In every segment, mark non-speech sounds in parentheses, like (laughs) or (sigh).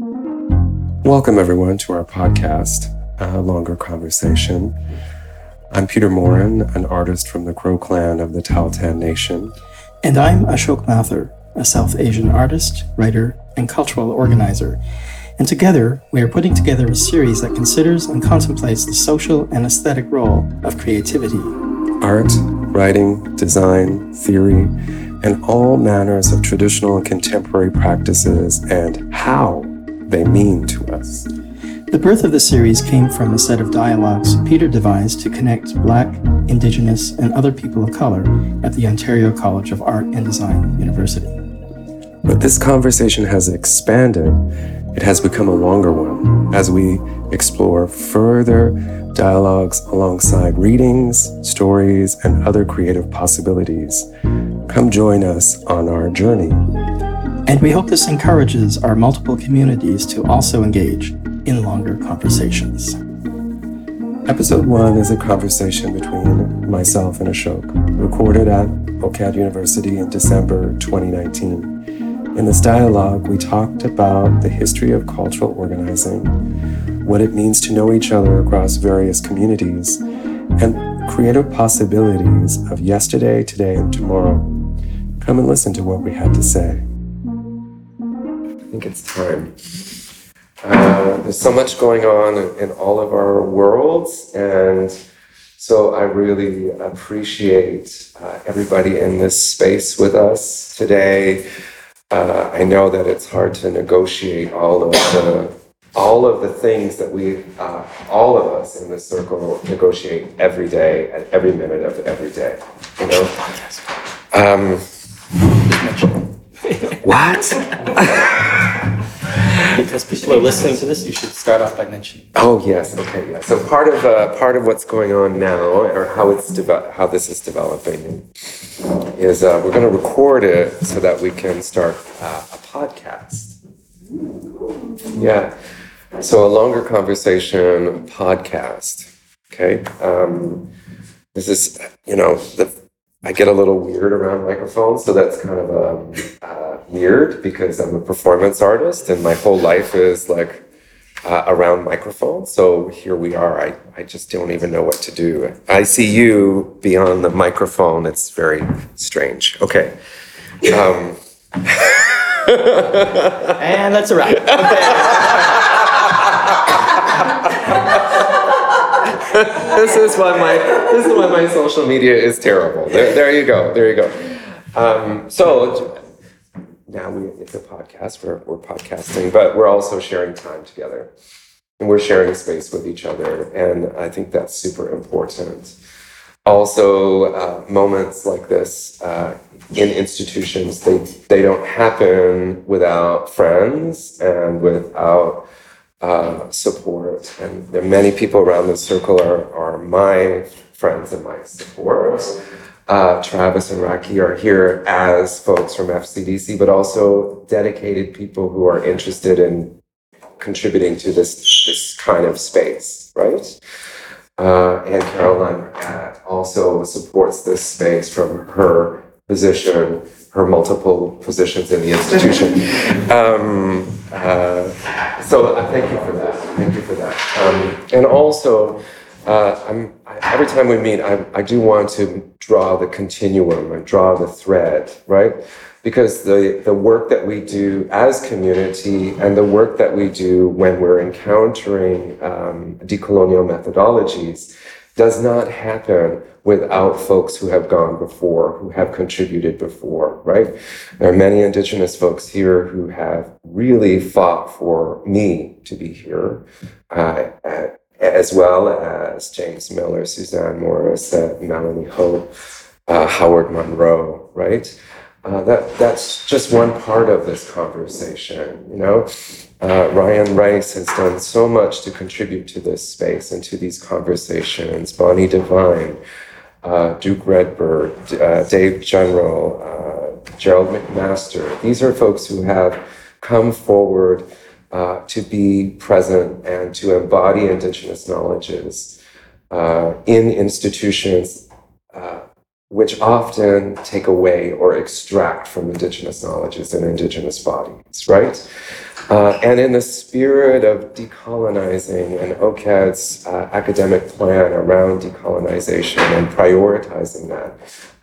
Welcome, everyone, to our podcast, A Longer Conversation. I'm Peter Morin, an artist from the Crow clan of the Tahltan Nation. And I'm Ashok Mathur, a South Asian artist, writer, and cultural organizer. And together, we are putting together a series that considers and contemplates the social and aesthetic role of creativity. Art, writing, design, theory, and all manners of traditional and contemporary practices and how they mean to us. The birth of the series came from a set of dialogues Peter devised to connect Black, Indigenous, and other people of color at the Ontario College of Art and Design University. But this conversation has expanded. It has become a longer one as we explore further dialogues alongside readings, stories, and other creative possibilities. Come join us on our journey. And we hope this encourages our multiple communities to also engage in longer conversations. Episode one is a conversation between myself and Ashok, recorded at OCAD University in December 2019. In this dialogue, we talked about the history of cultural organizing, what it means to know each other across various communities, and creative possibilities of yesterday, today, and tomorrow. Come and listen to what we had to say. Think it's time. Uh, there's so much going on in, in, all of our worlds, and so I really appreciate uh, everybody in this space with us today. Uh, I know that it's hard to negotiate all of the all of the things that we, uh, all of us in this circle, negotiate every day at every minute of every day. You know. Um, (laughs) what? (laughs) because people are listening to this, you should start off by mentioning. Oh yes, okay, yeah. So part of uh, part of what's going on now, or how it's develop, how this is developing, is uh, we're going to record it so that we can start uh, a podcast. Yeah. So a longer conversation podcast. Okay. Um, this is, you know, the I get a little weird around microphones, so that's kind of um, uh, weird because I'm a performance artist and my whole life is like uh, around microphones. So here we are. I, I just don't even know what to do. I see you beyond the microphone. It's very strange. Okay. Um. (laughs) and that's a wrap. (laughs) this is why my this is why my social media is terrible. There, there you go. There you go. Um, so now we it's a podcast. We're we're podcasting, but we're also sharing time together, and we're sharing space with each other, and I think that's super important. Also, uh, moments like this uh, in institutions they they don't happen without friends and without uh, support. And there are many people around the circle are, are my friends and my support. Uh, Travis and Rocky are here as folks from FCDC, but also dedicated people who are interested in contributing to this this kind of space, right? Uh, and Caroline also supports this space from her position her multiple positions in the institution. (laughs) Um, uh, so uh, thank you for that. Thank you for that. Um, and also, uh, I'm, I, every time we meet, I, I do want to draw the continuum and draw the thread, right? Because the, the work that we do as community and the work that we do when we're encountering um, decolonial methodologies does not happen without folks who have gone before, who have contributed before, right? There are many Indigenous folks here who have really fought for me to be here, uh, as well as James Miller, Suzanne Morris, Melanie Hope, uh, Howard Monroe, right? Uh, that that's just one part of this conversation, you know. Uh, Ryan Rice has done so much to contribute to this space and to these conversations. Bonnie Devine, uh, Duke Redbird, uh, Dave General, uh, Gerald McMaster. These are folks who have come forward uh, to be present and to embody Indigenous knowledges uh, in institutions which often take away or extract from indigenous knowledges and indigenous bodies, right? Uh, and in the spirit of decolonizing and OCAD's uh, academic plan around decolonization and prioritizing that,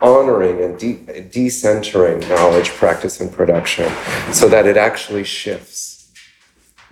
honoring and de- decentering knowledge, practice, and production so that it actually shifts.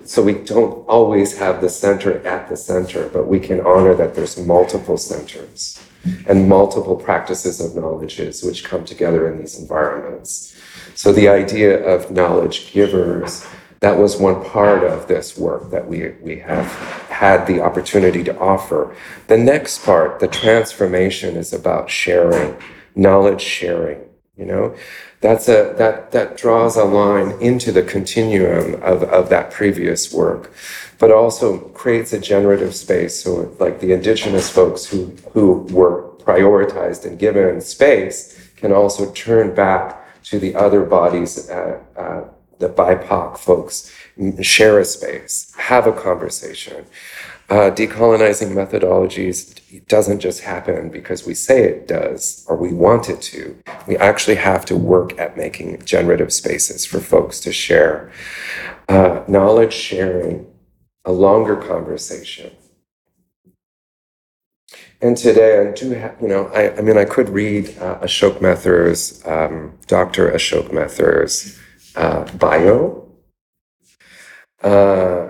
So we don't always have the center at the center, but we can honor that there's multiple centers and multiple practices of knowledges which come together in these environments. So the idea of knowledge givers, that was one part of this work that we, we have had the opportunity to offer. The next part, the transformation, is about sharing, knowledge sharing, you know? That's a that that draws a line into the continuum of, of that previous work but also creates a generative space. So, like the indigenous folks who, who were prioritized and given space can also turn back to the other bodies, uh, uh, the BIPOC folks, share a space, have a conversation. Uh, decolonizing methodologies doesn't just happen because we say it does or we want it to. We actually have to work at making generative spaces for folks to share. Uh, knowledge sharing a longer conversation. And today I do have, you know, I, I mean, I could read uh, Ashok Mathur's, um, Dr. Ashok Mathur's uh, bio, uh,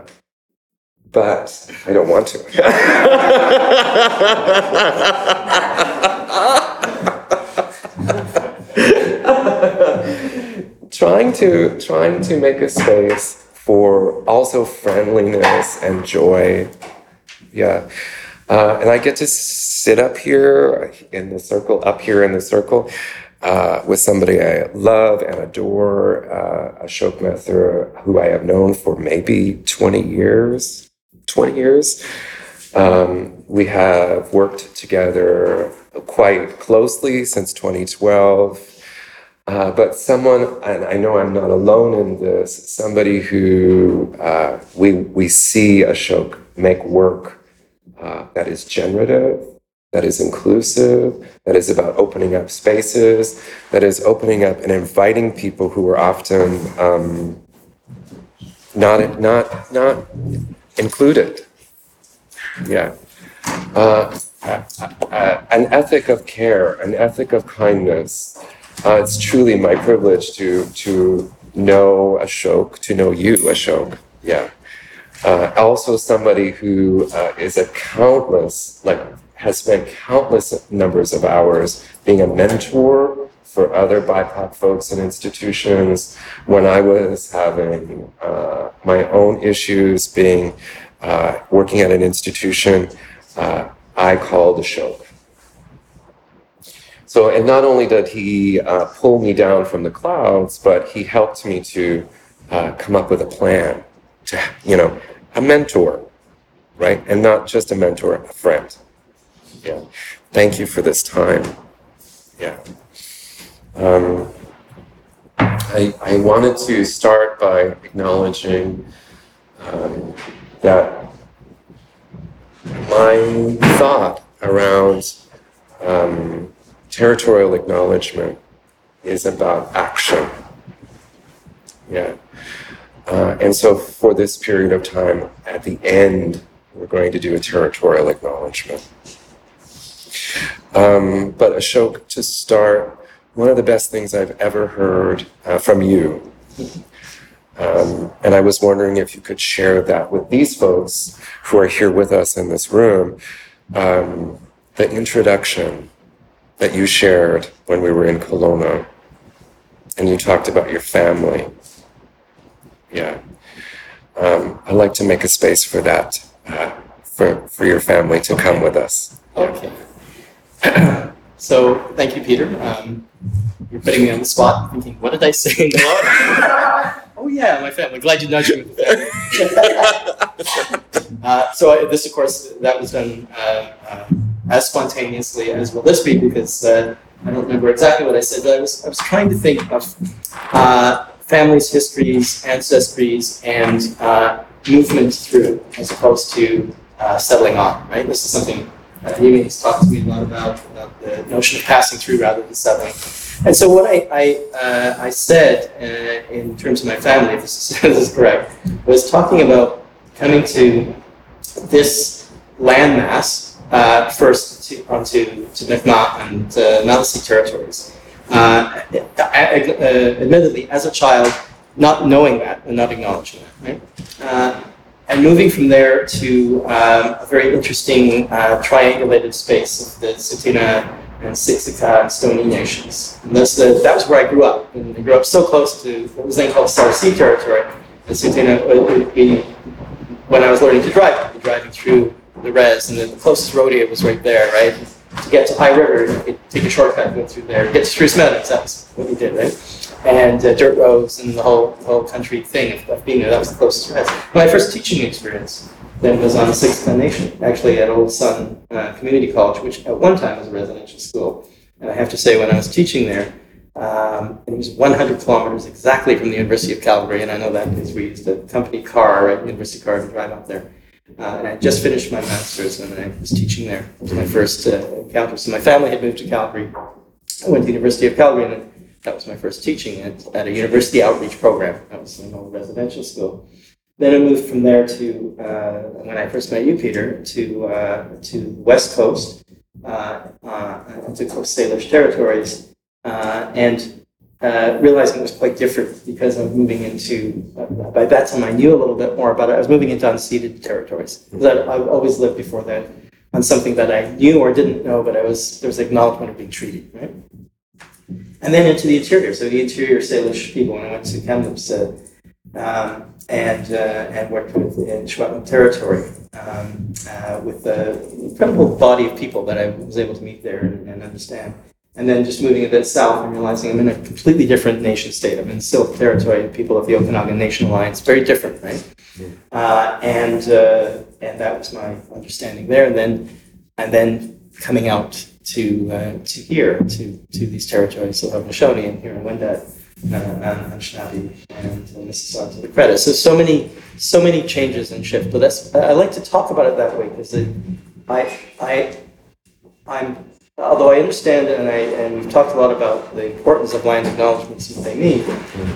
but I don't want to. trying to trying to make a space for also friendliness and joy. Yeah. Uh, and I get to sit up here in the circle, up here in the circle, uh, with somebody I love and adore, uh, Ashok Mathur, who I have known for maybe 20 years. 20 years. Um, we have worked together quite closely since 2012. Uh, but someone, and I know I'm not alone in this, somebody who uh, we, we see Ashok make work uh, that is generative, that is inclusive, that is about opening up spaces, that is opening up and inviting people who are often um, not, not, not included. Yeah. Uh, an ethic of care, an ethic of kindness, uh, it's truly my privilege to to know Ashok, to know you, Ashok. Yeah. Uh, also, somebody who uh, is a countless, like, has spent countless numbers of hours being a mentor for other BIPOC folks and institutions. When I was having uh, my own issues, being uh, working at an institution, uh, I called Ashok so, and not only did he uh, pull me down from the clouds, but he helped me to uh, come up with a plan to, you know, a mentor, right? And not just a mentor, a friend. Yeah. Thank you for this time. Yeah. Um, I, I wanted to start by acknowledging um, that my thought around um, territorial acknowledgement is about action. Yeah. Uh, and so for this period of time, at the end, we're going to do a territorial acknowledgement. Um, but Ashok, to start, one of the best things I've ever heard uh, from you. Um, and I was wondering if you could share that with these folks who are here with us in this room. Um, the introduction that you shared when we were in Kelowna, and you talked about your family. Yeah. Um, I'd like to make a space for that, uh, for, for your family to come with us. Okay. (clears throat) so, thank you, Peter. Um, you're putting me on the spot, thinking, what did I say? (laughs) oh, yeah, my family. Glad you nudged me with the family. (laughs) uh, so, I, this, of course, that was done. Uh, uh as spontaneously as will this be because uh, I don't remember exactly what I said, but I was, I was trying to think of uh, families' histories, ancestries, and uh, movement through as opposed to uh, settling on, right? This is something uh, Ayumi's talked to me a lot about, about the notion of passing through rather than settling. And so what I, I, uh, I said uh, in terms of my family, if this is, (laughs) this is correct, was talking about coming to this landmass uh, first to, onto to Mi'kmaq and uh, Maliseet territories. Uh, I- uh, admittedly, as a child, not knowing that and not acknowledging that, right? Uh, and moving from there to um, a very interesting uh, triangulated space of the Tsuut'ina and Siksika and Stoney nations. And that's the, that was where I grew up. And I grew up so close to what was then called Sarsi territory. The Tsuut'ina would be, when I was learning to drive, I'd be driving through the res, and then the closest rodeo was right there, right? To get to High River, you could take a shortcut, go through there, get to Spruce Meadows, that's what we did, right? And uh, dirt roads and the whole, the whole country thing of, of being there, that was the closest. My first teaching experience then was on the Siksika Nation, actually at Old Sun uh, Community College, which at one time was a residential school. And I have to say, when I was teaching there, um, it was 100 kilometers exactly from the University of Calgary, and I know that because we used a company car, university car, to drive up there. Uh, and I just finished my master's, and I was teaching there. It was my first uh, encounter. So my family had moved to Calgary. I went to the University of Calgary, and that was my first teaching at, at a university outreach program. I was an old residential school. Then I moved from there to uh, when I first met you, Peter, to uh, to West Coast, uh, uh, to Coast Salish territories, uh, and uh, realizing it was quite different because I was moving into. By that time, I knew a little bit more about it. I was moving into unceded territories that I've always lived before that on something that I knew or didn't know, but I was there was acknowledgement of being treated, right? And then into the interior, so the interior Salish people. When I went to Kamloops. Uh, um, and uh, and worked with in Secwepemc territory um, uh, with an incredible body of people that I was able to meet there and, and, understand. And then just moving a bit south and realizing I'm in a completely different nation state. I'm in Syilx territory, people of the Okanagan Nation Alliance, very different, right? Uh, and uh, and that was my understanding there. And then and then coming out to uh, to here to to these territories, so Haudenosaunee and here in Wendat uh, and Anishinaabe and uh, Mississauga the credit. So so many so many changes and shift. But that's I like to talk about it that way because I I I'm although I understand and I and we've talked a lot about the importance of land acknowledgements and what they mean.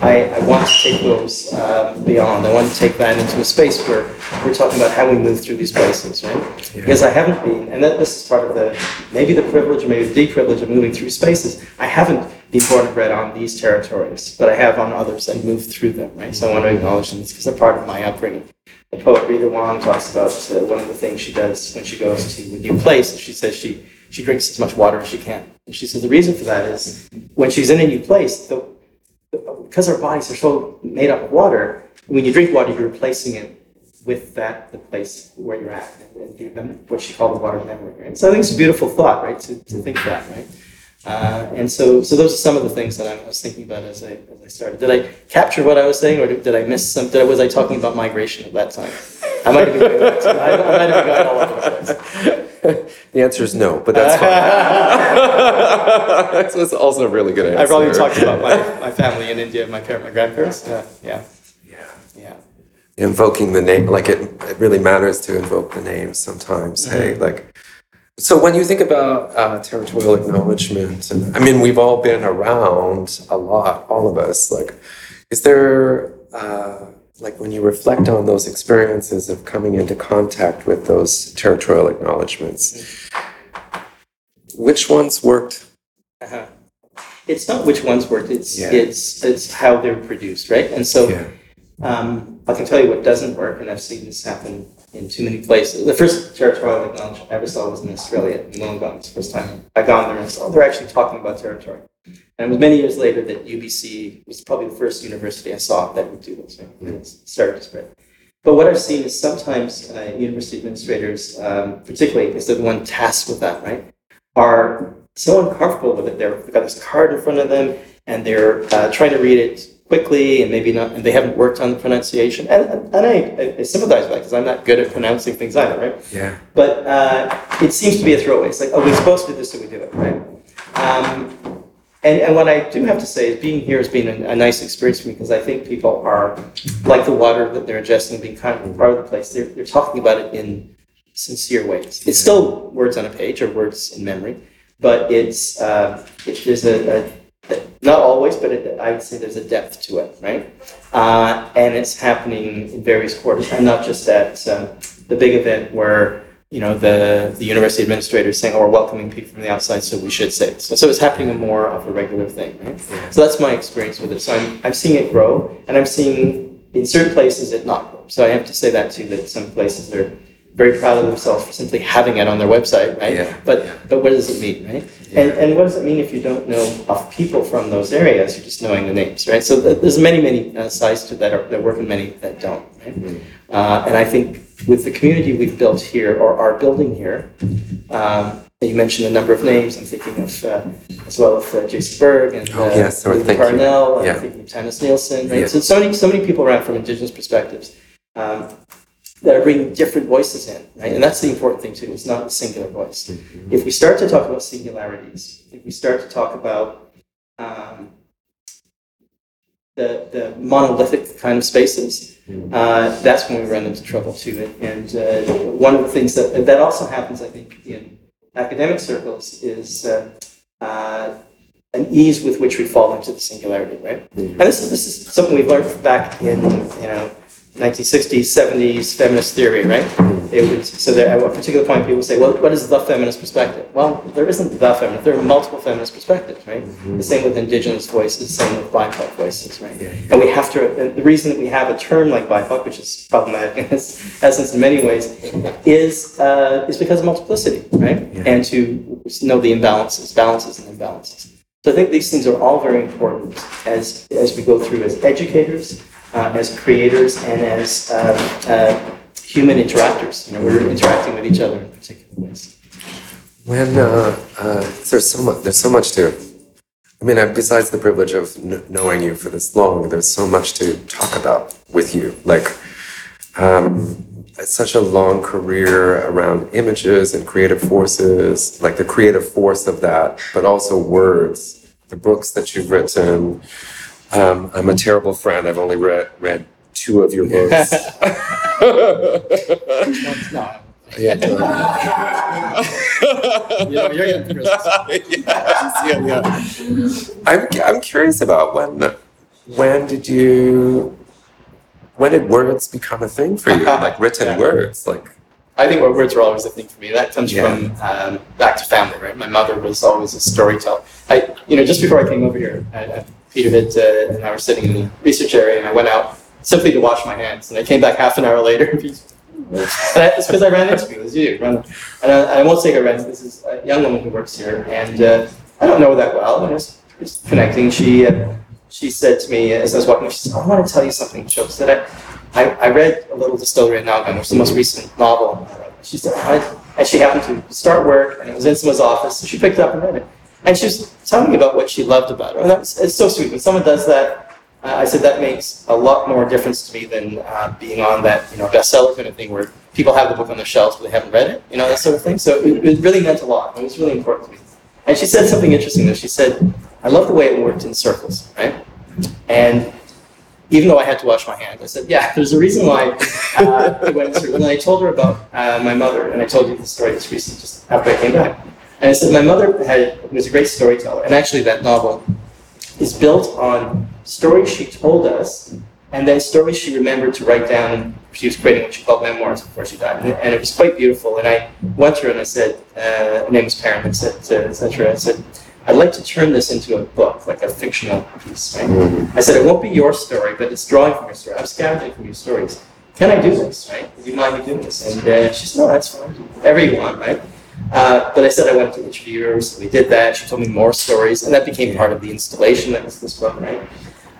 I, I want to take those um, beyond. I want to take that into a space where we're talking about how we move through these places, right? Because I haven't been, and that this is part of the maybe the privilege or maybe the deprivilege of moving through spaces. I haven't been born and bred on these territories, but I have on others and moved through them, right? So I want to acknowledge them because they're part of my upbringing. The poet Rita Wong talks about uh, one of the things she does when she goes to a new place. She says she she drinks as much water as she can. And she says the reason for that is when she's in a new place, the, because our bodies are so made up of water, when you drink water, you're replacing it with that the place where you're at and, and what she called the water memory. Right? So I think it's a beautiful thought, right, to, to think that, right? Uh, and so, so those are some of the things that I was thinking about as I, as I started. Did I capture what I was saying, or did, did I miss some? Did I, was I talking about migration at that time? I might have been going, I, I might have been going all over the place. The answer is no, but that's fine. (laughs) (laughs) That's was also a really good answer. I probably talked about my, (laughs) my family in India, my parent, my grandparents. Yeah, yeah, Yeah. yeah. Invoking the name, like it, it really matters to invoke the names sometimes. Hey, Mm-hmm. like, so when you think about uh, territorial acknowledgement, and I mean, we've all been around a lot, all of us. Like, is there, uh, like, when you reflect on those experiences of coming into contact with those territorial acknowledgements, which ones worked? Uh-huh. It's not which ones worked. It's Yeah. it's it's how they're produced, right? And so Yeah. um, I can tell you what doesn't work, and I've seen this happen in too many places. The first territorial acknowledgement I ever saw was in Australia, in Wollongong. It's the first time I gone there and saw they're actually talking about territory. And it was many years later that UBC was probably the first university I saw that would do this. Right? And it started to spread. But what I've seen is sometimes uh, university administrators, um, particularly because they're the one tasked with that, right, are so uncomfortable with it. They're, they've got this card in front of them and they're uh, trying to read it quickly and maybe not, and they haven't worked on the pronunciation. And, and I, I sympathize with that because I'm not good at pronouncing things either, right? Yeah. But uh, it seems to be a throwaway. It's like, oh, we're supposed to do this, so we do it, right? Um, and, and what I do have to say is being here has been a, a nice experience for me because I think people are like the water that they're ingesting, being kind of part of the place. They're, they're talking about it in sincere ways. It's still words on a page or words in memory, but it's uh, it, there's a, a not always, but it, I would say there's a depth to it, right? Uh, and it's happening in various quarters, and not just at um, the big event where you know the the university administrator is saying, "Oh, we're welcoming people from the outside, so we should say this." So, so it's happening more of a regular thing, right? So that's my experience with it. So I'm I'm seeing it grow, and I'm seeing in certain places it not grow. So I have to say that too. That some places they're very proud of themselves for simply having it on their website, right? Yeah. But but what does it mean, right? And and what does it mean if you don't know of people from those areas? You're just knowing the names, right? So there's many many uh, sides to that are, that work and many that don't, right? Uh, and I think with the community we've built here or are building here, um, you mentioned a number of names. I'm thinking of uh, as well of uh, Jason Baerg and Oh, uh, yes, Lou thank you. Parnell. Yeah. I'm thinking of Tannis Nielsen. Right? Yeah. So so many so many people around from Indigenous perspectives. Um, that are bringing different voices in, right? And that's the important thing too. It's not a singular voice. If we start to talk about singularities, if we start to talk about um, the the monolithic kind of spaces, uh, that's when we run into trouble too. And uh, one of the things that that also happens, I think, in academic circles is uh, uh, an ease with which we fall into the singularity, right? And this is this is something we've learned back in you know 1960s, 70s feminist theory, right? It would, so that at a particular point, people say, well, what is the feminist perspective? Well, there isn't the feminist. There are multiple feminist perspectives, right? The same with indigenous voices, the same with BIPOC voices, right? And we have to, the reason that we have a term like BIPOC, which is problematic in its essence in many ways, is, uh, is because of multiplicity, right? Yeah. And to know the imbalances, balances and imbalances. So I think these things are all very important as, as we go through as educators, uh, as creators, and as uh, uh, human interactors. You know, we're interacting with each other in particular ways. When uh, uh, there's so much, there's so much to. I mean, besides the privilege of kn- knowing you for this long, there's so much to talk about with you. Like, um, it's such a long career around images and creative forces, like the creative force of that, but also words, the books that you've written. Um, I'm a terrible friend. I've only read read two of your books. No, (laughs) yeah. you're, you're getting through this. yes, yeah, yeah. I'm, I'm curious about when when did you when did words become a thing for you like written Yeah. words like I think what words were always a thing for me. That comes Yeah. from um, back to family, right? My mother was always a storyteller. I, you know, just before I came over here, I, I, Peter had, uh, and I were sitting in the research area, and I went out simply to wash my hands, and I came back half an hour later. And I, it's because I ran into people, as you. Run, and I, I won't say her ran. This is a young woman who works here, and uh, I don't know her that well. And I was just connecting. She uh, she said to me as I was walking, she said, "I want to tell you something." She said, I, I, I read A Little Distillery at Nowgong, which is the most recent novel. She said, I, and she happened to start work, and it was in someone's office, so she picked it up and read it. And she was telling me about what she loved about it. And that was, it's so sweet. When someone does that, uh, I said, that makes a lot more difference to me than uh, being on that, you know, bestseller kind of thing where people have the book on their shelves, but they haven't read it, you know, that sort of thing. So it, it really meant a lot. It was really important to me. And she said something interesting, though. She said, I love the way it worked in circles, right? And even though I had to wash my hands, I said, yeah, there's a reason why uh, went through. And I told her about uh, my mother, and I told you the story this recent, just after I came back. And I said, my mother had, was a great storyteller, and actually that novel is built on stories she told us, and then stories she remembered to write down. She was creating what she called memoirs before she died, and, and it was quite beautiful. And I went to her and I said, uh, her name was Perrin, I said, uh, etc. I said, I'd like to turn this into a book, like a fictional piece, right? I said, it won't be your story, but it's drawing from your story. I'm scavenging from your stories. Can I do this, right? Would you mind me doing this? And uh, she said, no, that's fine. Whatever you want, right? Uh, but I said I went to interviewers. And we did that. She told me more stories, and that became part of the installation that was this book, right?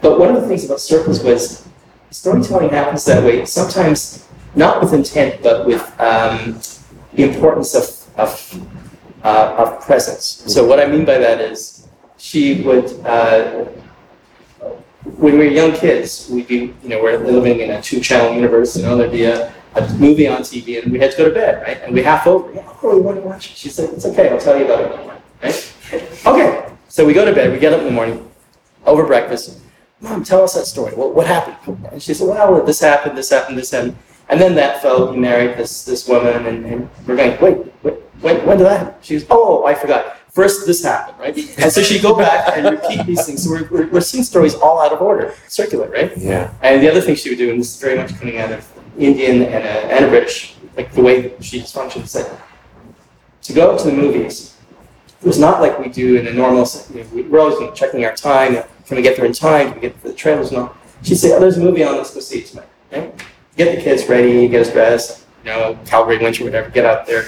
But one of the things about circles was storytelling happens that way. Sometimes not with intent, but with um, the importance of of, uh, of presence. So what I mean by that is she would. Uh, when we were young kids, we'd be, you know, we're living in a two-channel universe, you know, there'd be a, a movie on TV and we had to go to bed, right? And we half over, yeah, oh, we want to watch it. She said, it's okay, I'll tell you about it in the morning, right? Okay, so we go to bed, we get up in the morning, over breakfast, Mom, tell us that story. What, what happened? And she said, well, this happened, this happened, this happened. And then that fellow, he married this, this woman, and, and we're going, wait, wait when, when did that happen? She goes, oh, I forgot. First, this happened, right? And so she'd go back and repeat these things. So we're, we're, we're seeing stories all out of order, circular, right? Yeah. And the other thing she would do, and this is very much coming out of Indian and a, and British, like the way that she functions, said to go to the movies it was not like we do in a normal. You know, we're always checking our time. Can we get there in time? Can we get the trailers all? She'd say, "Oh, there's a movie on. Let's go see it tonight." Right? Get the kids ready, get us dressed. You know, Calgary winter, whatever. Get out there.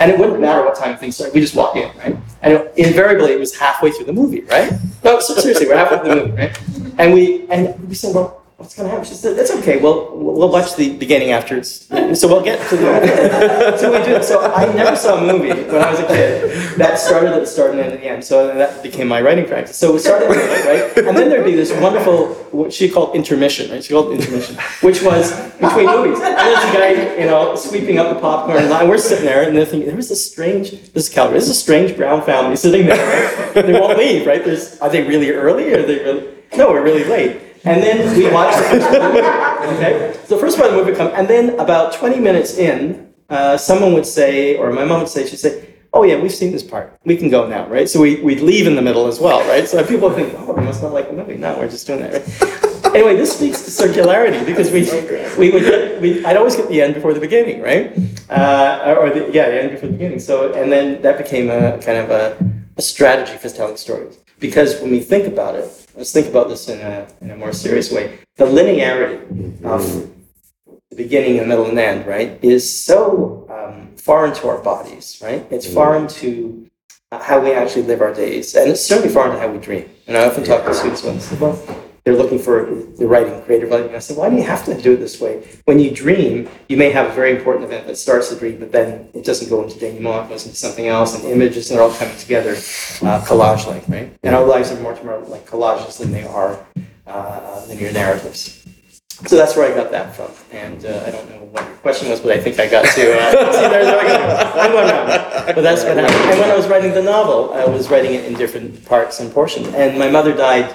And it wouldn't matter what time things started. We just walk in, right? And it, invariably, it was halfway through the movie, right? No, seriously, we're halfway through the movie, right? And we and we said, "Well, what's going to happen?" She said, "That's okay. Well, we'll watch the beginning after it's." So we'll get to the. (laughs) so we do. So I never saw a movie when I was a kid that started at the start and ended at the end. So that became my writing practice. So we started with it, right? And then there'd be this wonderful what she called intermission, right? She called it intermission, which was between movies. And there's a guy, you know, sweeping up the popcorn, and we're sitting there, and they're thinking, there was this strange, this is Calgary, this is a strange brown family sitting there, right? They won't leave, right? There's, are they really early, or are they really? No, we're really late. And then we watch the first movie. Okay? So the first part of the movie comes, and then about 20 minutes in, uh, someone would say, or my mom would say, she'd say, oh yeah, we've seen this part. We can go now, right? So we, we'd leave in the middle as well, right? So people think, oh, we must not like the movie. No, we're just doing that, right? (laughs) anyway, this speaks to circularity because we, we would get, we, I'd always get the end before the beginning, right? Uh, or the, yeah, the end before the beginning. So, and then that became a kind of a, a strategy for telling stories. Because when we think about it, let's think about this in a, in a more serious way. The linearity of the beginning, the middle, and end, right, is so um, foreign to our bodies, right? It's foreign to uh, how we actually live our days, and it's certainly foreign to how we dream. And I often talk to students say, well, they're looking for the writing, creative writing. I said, why do you have to do it this way? When you dream, you may have a very important event that starts the dream, but then it doesn't go into denouement, it goes into something else, and images, they're all coming together, uh, collage-like, right? And our lives are much more like collages than they are uh, linear narratives. So that's where I got that from. And uh, I don't know what your question was, but I think I got to. Uh, (laughs) see, there's I'm going. But that's what happened. And when I was writing the novel, I was writing it in different parts and portions. And my mother died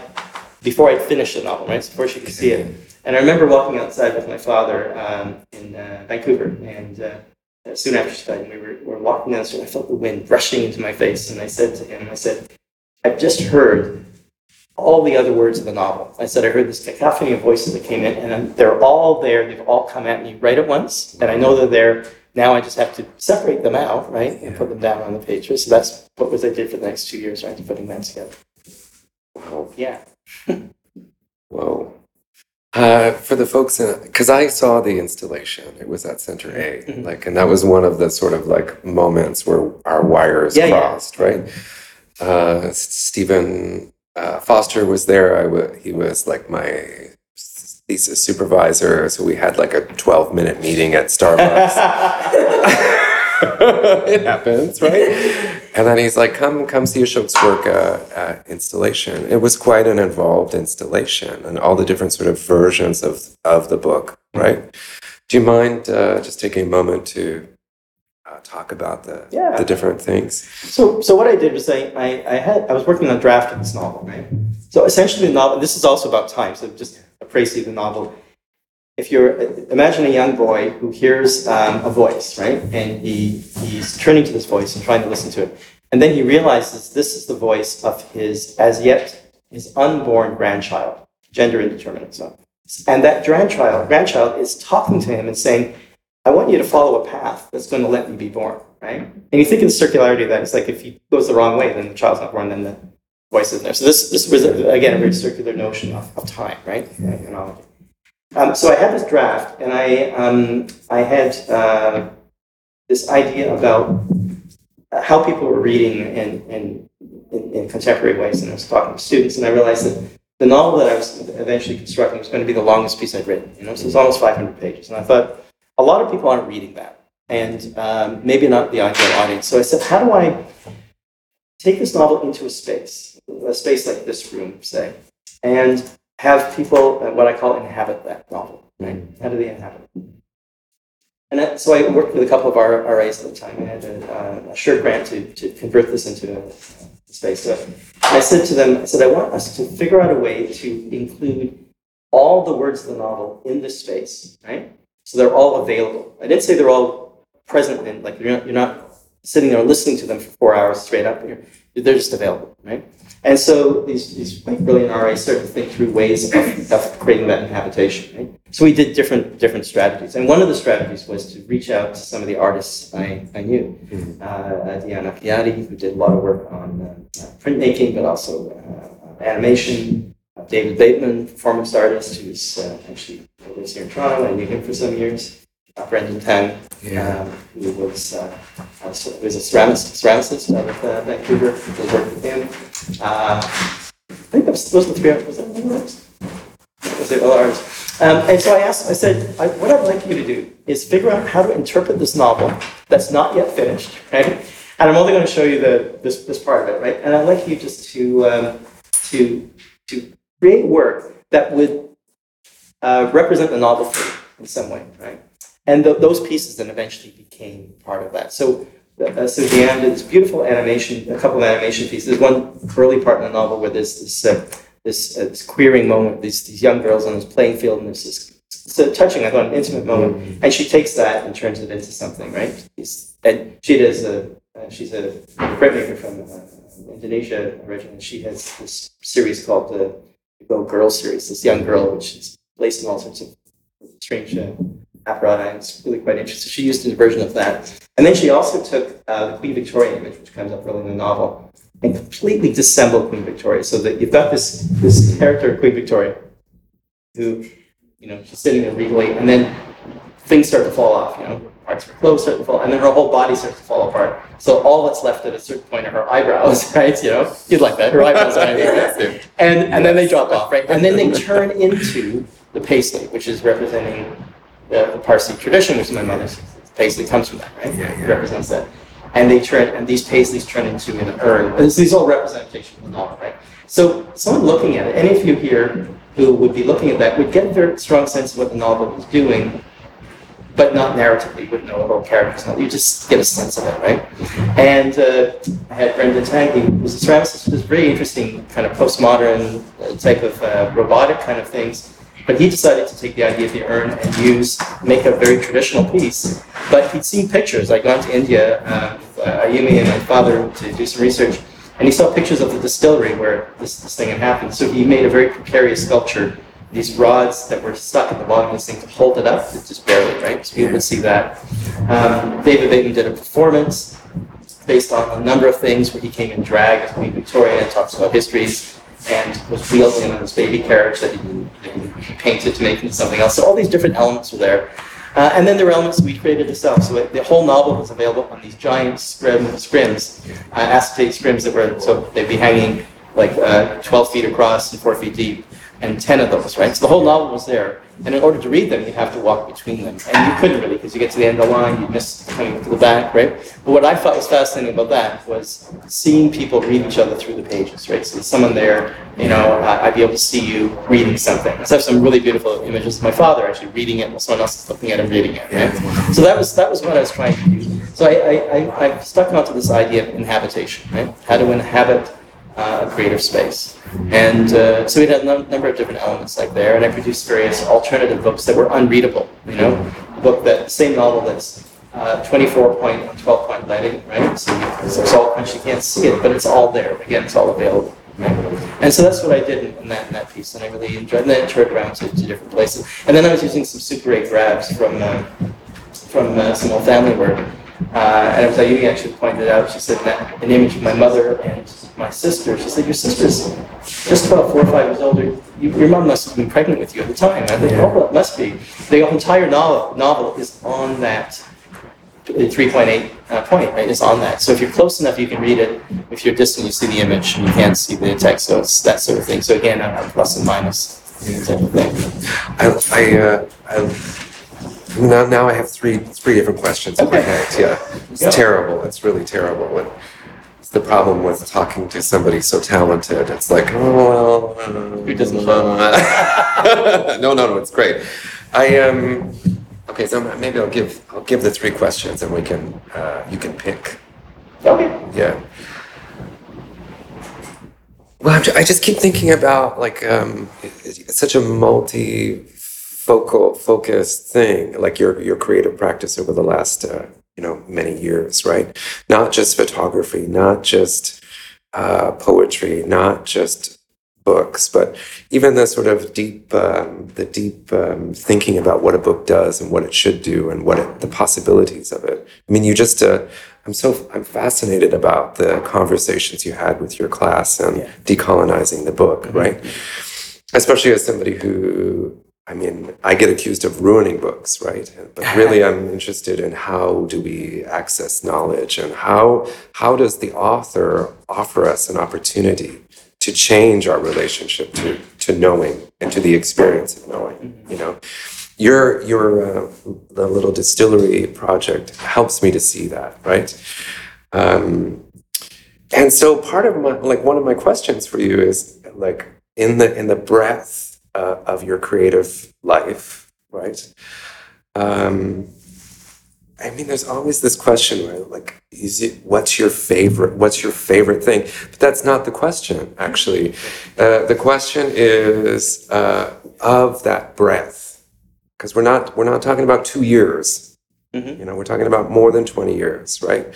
before I'd finished the novel, right? Before she could see it. And I remember walking outside with my father um, in uh, Vancouver. And uh, soon after she died, we were, we were walking down the street. I felt the wind rushing into my face. And I said to him, I said, I've just heard all the other words of the novel. I said, I heard this cacophony of voices that came in, and they're all there. They've all come at me right at once, and I know they're there. Now I just have to separate them out, right, and put them down on the pages. So that's what was I did for the next two years, right, putting them together. Wow. Yeah. Whoa. Uh, for the folks in, because I saw the installation, it was at Center A, Mhm. like, and that was one of the sort of like moments where our wires Yeah, yeah. crossed, right? Uh, Stephen uh, Foster was there. I wa- he was like my thesis supervisor, so we had like a twelve minute meeting at Starbucks. (laughs) (laughs) it happens, right? And then he's like, "Come, come see Ashok's work uh, uh, installation." It was quite an involved installation, and all the different sort of versions of of the book, right? Do you mind uh, just taking a moment to uh, talk about the Yeah. the different things? So, so what I did was I, I, I had I was working on a draft of this novel, right? So essentially, the novel. This is also about time. So just a précis of the novel. If you're imagine a young boy who hears um, a voice, right, and he he's turning to this voice and trying to listen to it, and then he realizes this is the voice of his as yet his unborn grandchild, gender indeterminate. So, and that grandchild grandchild is talking to him and saying, I want you to follow a path that's going to let me be born, right? And you think the circularity of that. It's like if he goes the wrong way, then the child's not born, then the voice isn't there. So this, this was, again, a very circular notion of, of time, right? Chronology. Um, so I had this draft, and I, um, I had uh, this idea about how people were reading in, in, in, in contemporary ways. And I was talking to students, and I realized that the novel that I was eventually constructing was going to be the longest piece I'd written. You know, so it's almost 500 pages. And I thought, a lot of people aren't reading that, and um, maybe not the ideal audience. So I said, how do I take this novel into a space, a space like this room, say, and have people, what I call inhabit that novel, right? How do they inhabit it? And that, so I worked with a couple of our RAs at the time. I had a, uh, a SSHRC grant to, to convert this into a, space. So I said to them, I said, I want us to figure out a way to include all the words of the novel in this space, right? So they're all available. I didn't say they're all present and like you're not, you're not sitting there listening to them for four hours straight up. You're, they're just available, right? And so these, these like brilliant RAs started to think through ways of, of creating that habitation, right? So we did different different strategies. And one of the strategies was to reach out to some of the artists I, I knew. Uh, Diyan Achjadi, who did a lot of work on uh, printmaking, but also uh, animation. Uh, David Bateman, performance artist, who's uh, actually lives here in Toronto. I knew him for some years. Uh, Brendan Tang, Yeah. um, who was uh, uh, was a ceramicist, out of uh, Vancouver. Did work with him. Uh, I think that was, those were the three. Was that one of? Was it all ours? Um, and so I asked. I said, I, "What I'd like you to do is figure out how to interpret this novel that's not yet finished, right? And I'm only going to show you the this this part of it, right? And I'd like you just to um, to to create work that would uh, represent the novel for you in some way, right? And th- those pieces then eventually became part of that. So, uh, so Diyan did this beautiful animation, a couple of animation pieces. There's one early part in the novel where there's this uh, this, uh, this queering moment, these these young girls on this playing field, and there's this a touching, I thought, an intimate moment, and she takes that and turns it into something, right? She's, and she does a uh, she's a printmaker from uh, Indonesia originally. She has this series called the Go Girl series. This young girl, which is placed in all sorts of strange apparatus. It's really quite interesting. She used a version of that. And then she also took uh, the Queen Victoria image, which comes up early in the novel, and completely dissembled Queen Victoria. So that you've got this, this character, Queen Victoria, who, you know, she's sitting there regally, and then things start to fall off, you know, parts of her clothes start to fall, and then her whole body starts to fall apart. So all that's left at a certain point are her eyebrows, (laughs) right? You know, you'd like that. Her eyebrows are (laughs) right? and and then they drop off, right? And then they turn into the paisley, which is representing the, the Parsi tradition, which is my mother's paisley comes from that, right? Yeah, yeah. It represents that. And they turn, and these paisleys turn into an urn. This, these are all representation of the novel, right? So someone looking at it, any of you here who would be looking at that would get a very strong sense of what the novel was doing, but not narratively, wouldn't know about characters. You just get a sense of it, right? And uh, I had Brendan Tang, who was a ceramicist, was very interesting, kind of postmodern uh, type of uh, robotic kind of things. But he decided to take the idea of the urn and use, make a very traditional piece. But he'd seen pictures. I'd gone to India uh, uh, Ayumi and my father to do some research, and he saw pictures of the distillery where this, this thing had happened. So he made a very precarious sculpture, these rods that were stuck at the bottom of this thing to hold it up, it's just barely, right? So people would see that. Um, David Bateman did a performance based on a number of things where he came in drag as Queen Victoria and talks about histories and was wheeled in on this baby carriage that he, he painted to make into something else. So all these different elements were there. Uh, and then there were elements we created ourselves. So it, the whole novel was available on these giant scrim, scrims, uh, acetate scrims that were, so they'd be hanging like uh, 12 feet across and 4 feet deep, and 10 of those, right? So the whole novel was there. And in order to read them, you'd have to walk between them. And you couldn't really, because you get to the end of the line, you miss coming to the back, right? But what I thought was fascinating about that was seeing people read each other through the pages, right? So someone there, you know, I'd be able to see you reading something. So I have some really beautiful images of my father actually reading it, while someone else is looking at him reading it, right? So that was, that was what I was trying to do. So I, I, I, I stuck onto this idea of inhabitation, right? How to inhabit uh, a creative space. And uh, so we had a num- number of different elements like there, and I produced various alternative books that were unreadable, you know, a book that, same novel that's uh, 24 point and 12 point lighting, right? So, so it's all you can't see it, but it's all there. Again, it's all available. And so that's what I did in, in that in that piece, and I really enjoyed. And then I turned around to, to different places, and then I was using some Super 8 grabs from uh, from uh, some old family work. Uh, and it was Ayumi actually pointed out, she said that an image of my mother and my sister, she said, your sister's just about four or five years older. You, your mom must have been pregnant with you at the time. I think, oh, well, it must be. The entire novel, novel is on that uh, 3.8 uh, point, right, is on that. So if you're close enough, you can read it. If you're distant, you see the image and you can't see the text. So it's that sort of thing. So again, a plus and minus type of thing. I, I, uh, I, now, now I have three, three different questions in my head. Yeah, it's Yeah. terrible. It's really terrible. And it's the problem with talking to somebody so talented. It's like, oh well. uh, Who doesn't know? (laughs) no, no, no. It's great. I um. Okay, so maybe I'll give I'll give the three questions and we can uh, you can pick. Okay. Yeah. Well, I'm ju- I just keep thinking about like um, it- it's such a focal focused thing, like your your creative practice over the last uh, you know many years, right? Not just photography, not just uh, poetry, not just books, but even the sort of deep, um, the deep um, thinking about what a book does and what it should do and what it, the possibilities of it. I mean, you just, uh, I'm so, I'm fascinated about the conversations you had with your class and Yeah. decolonizing the book, right? Especially as somebody who, I mean, I get accused of ruining books, right? But really, I'm (laughs) interested in how do we access knowledge and how how does the author offer us an opportunity to change our relationship to to knowing and to the experience of knowing. You know, your your uh, the little distillery project helps me to see that, right? Um, and so part of my like one of my questions for you is like in the in the breadth uh, of your creative life, right? Um, I mean, there's always this question, right? Like, is it what's your favorite? What's your favorite thing? But that's not the question, actually. Uh, the question is uh, of that breath, because we're not we're not talking about two years. Mhm. You know, we're talking about more than twenty years, right?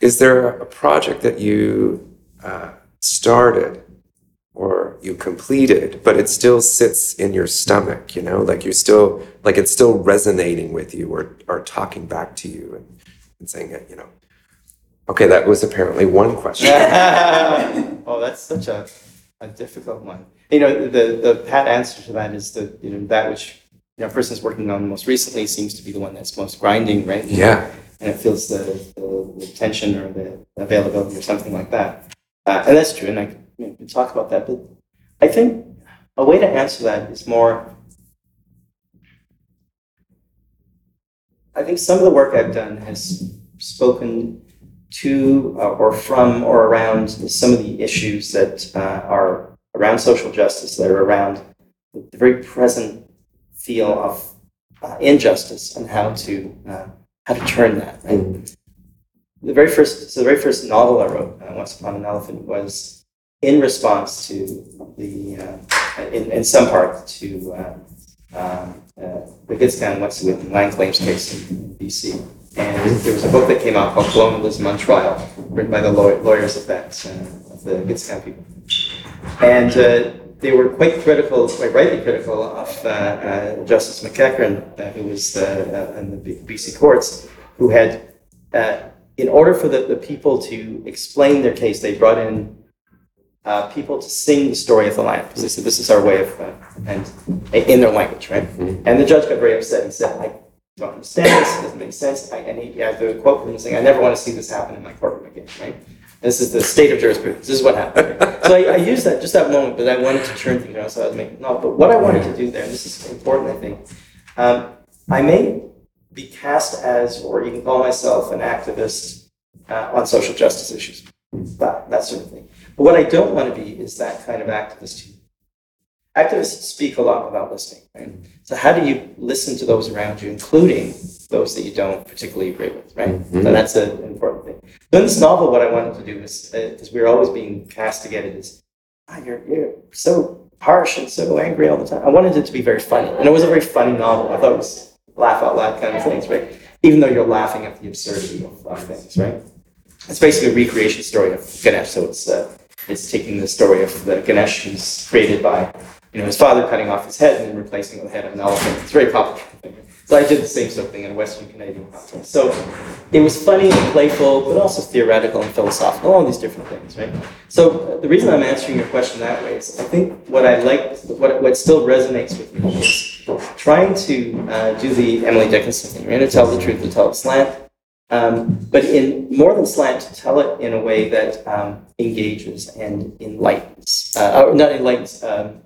Is there a project that you uh, started you completed, but it still sits in your stomach, you know, like you're still, like it's still resonating with you or, or talking back to you and, and saying, it, you know, okay, that was apparently one question. (laughs) oh, that's such a, a difficult one. You know, the, the pat answer to that is that, you know, that which, you know, a person's working on most recently seems to be the one that's most grinding, right? Yeah. And it feels the, the, the tension or the availability or something like that. Uh, and that's true, and I you know, could talk about that. But I think a way to answer that is more. I think some of the work I've done has spoken to uh, or from or around some of the issues that uh, are around social justice, that are around the very present feel of uh, injustice and how to uh, how to turn that. The very first, so the very first novel I wrote, uh, Once Upon an Elephant, was in response to the, uh, in, in some part, to uh, um, uh, the Gitxsan Wet'suwet'en land claims case in BC. And there was a book that came out called Colonialism on Trial, written by the law- lawyers of that, uh, of the Gitxsan people. And uh, they were quite critical, quite rightly critical of uh, uh, Justice McEachern, uh, who was uh, in the BC courts, who had, in order for the, the people to explain their case, they brought in uh, people to sing the story of the land because they said this is our way of, uh, and in their language, right? And the judge got very upset and said, "I don't understand this. It doesn't make sense." I, and he had to quote from him saying, "I never want to see this happen in my courtroom again." Right? This is the state of jurisprudence. This is what happened. right? So I, I used that just that moment, but I wanted to turn things around. So I was making no. But what I wanted to do there, and this is important, I think, um, I may be cast as, or you can call myself an activist uh, on social justice issues, that that sort of thing. But what I don't want to be is that kind of activist who activists speak a lot about listening, right? So how do you listen to those around you, including those that you don't particularly agree with, right? So that's an important thing. So in this novel, what I wanted to do is, because we were always being cast to get it, is ah, you're you're so harsh and so angry all the time. I wanted it to be very funny, and it was a very funny novel. I thought it was laugh out loud kind of things, right? Even though you're laughing at the absurdity of, of things, right? It's basically a recreation story of Ganesh. So it's uh, it's taking the story of the Ganesh who's created by you know his father cutting off his head and then replacing it with the head of an elephant. It's very popular. So I did the same sort of thing in Western Canadian context. So it was funny and playful, but also theoretical and philosophical, all these different things, right? So the reason I'm answering your question that way is I think what I like, what, what still resonates with me is trying to uh, do the Emily Dickinson thing, right? To tell the truth, to tell it slant, um, but in more than slant, to tell it in a way that um, engages and enlightens, uh, or not enlightens, um,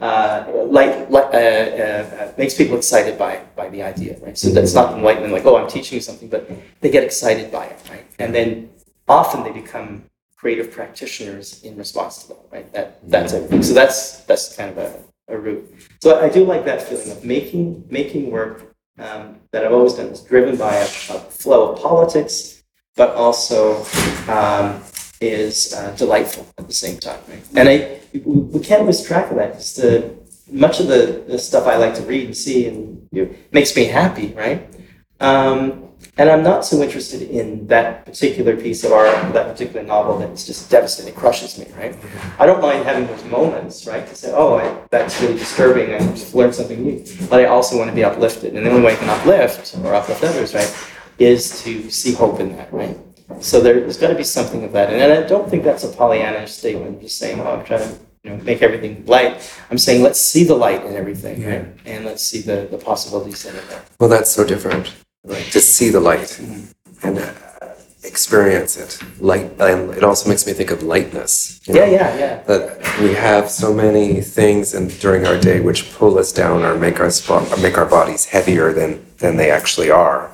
uh, light, light, uh, uh, uh, makes people excited by by the idea, right? So that's not enlightenment, like oh, I'm teaching you something, but they get excited by it, right? And then often they become creative practitioners in response to that, right? That that's everything. So that's that's kind of a, a route. So I do like that feeling of making making work um, that I've always done is driven by a, a flow of politics, but also um, is uh, delightful at the same time. Right? And I we, can't lose track of that because the much of the, the stuff I like to read and see and you know, makes me happy, right? Um, and I'm not so interested in that particular piece of art, that particular novel that's just devastating, crushes me, right? I don't mind having those moments, right? To say, oh, I, that's really disturbing, I just learned something new. But I also want to be uplifted. And the only way I can uplift or uplift others, right, is to see hope in that, right? So there, there's got to be something of that. And, and I don't think that's a Pollyanna statement, just saying, oh, I'm trying to you know, make everything light. I'm saying let's see the light in everything, Yeah. right? And let's see the, the possibilities that are there. Well, that's so different. Like to see the light and uh, experience it. Light, and it also makes me think of lightness. you Yeah, know? yeah, yeah. That we have so many things and during our day which pull us down or make or make our bodies heavier than than they actually are.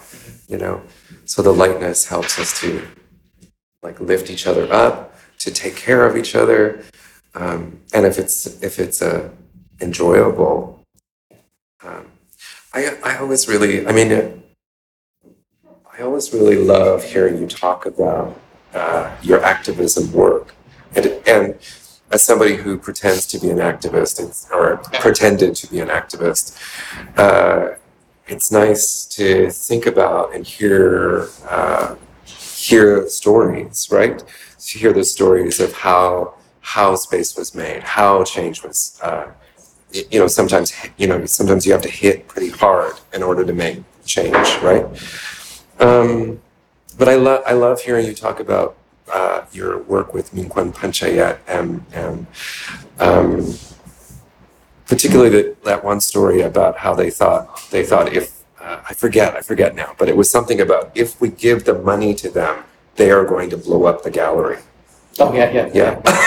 You know, so the lightness helps us to like lift each other up, to take care of each other, um, and if it's if it's uh, enjoyable. Um, I I always really I mean. I always really love hearing you talk about uh, your activism work, and and as somebody who pretends to be an activist or pretended to be an activist, uh, it's nice to think about and hear uh, hear stories, right? To hear the stories of how how space was made, how change was. Uh, you know, sometimes you know, sometimes you have to hit pretty hard in order to make change, right? Um, but I love I love hearing you talk about uh, your work with Minquon Panchayat and and um, particularly that, that one story about how they thought they thought if uh, I forget I forget now, but it was something about if we give the money to them, they are going to blow up the gallery. Oh, yeah, yeah. Yeah. (laughs)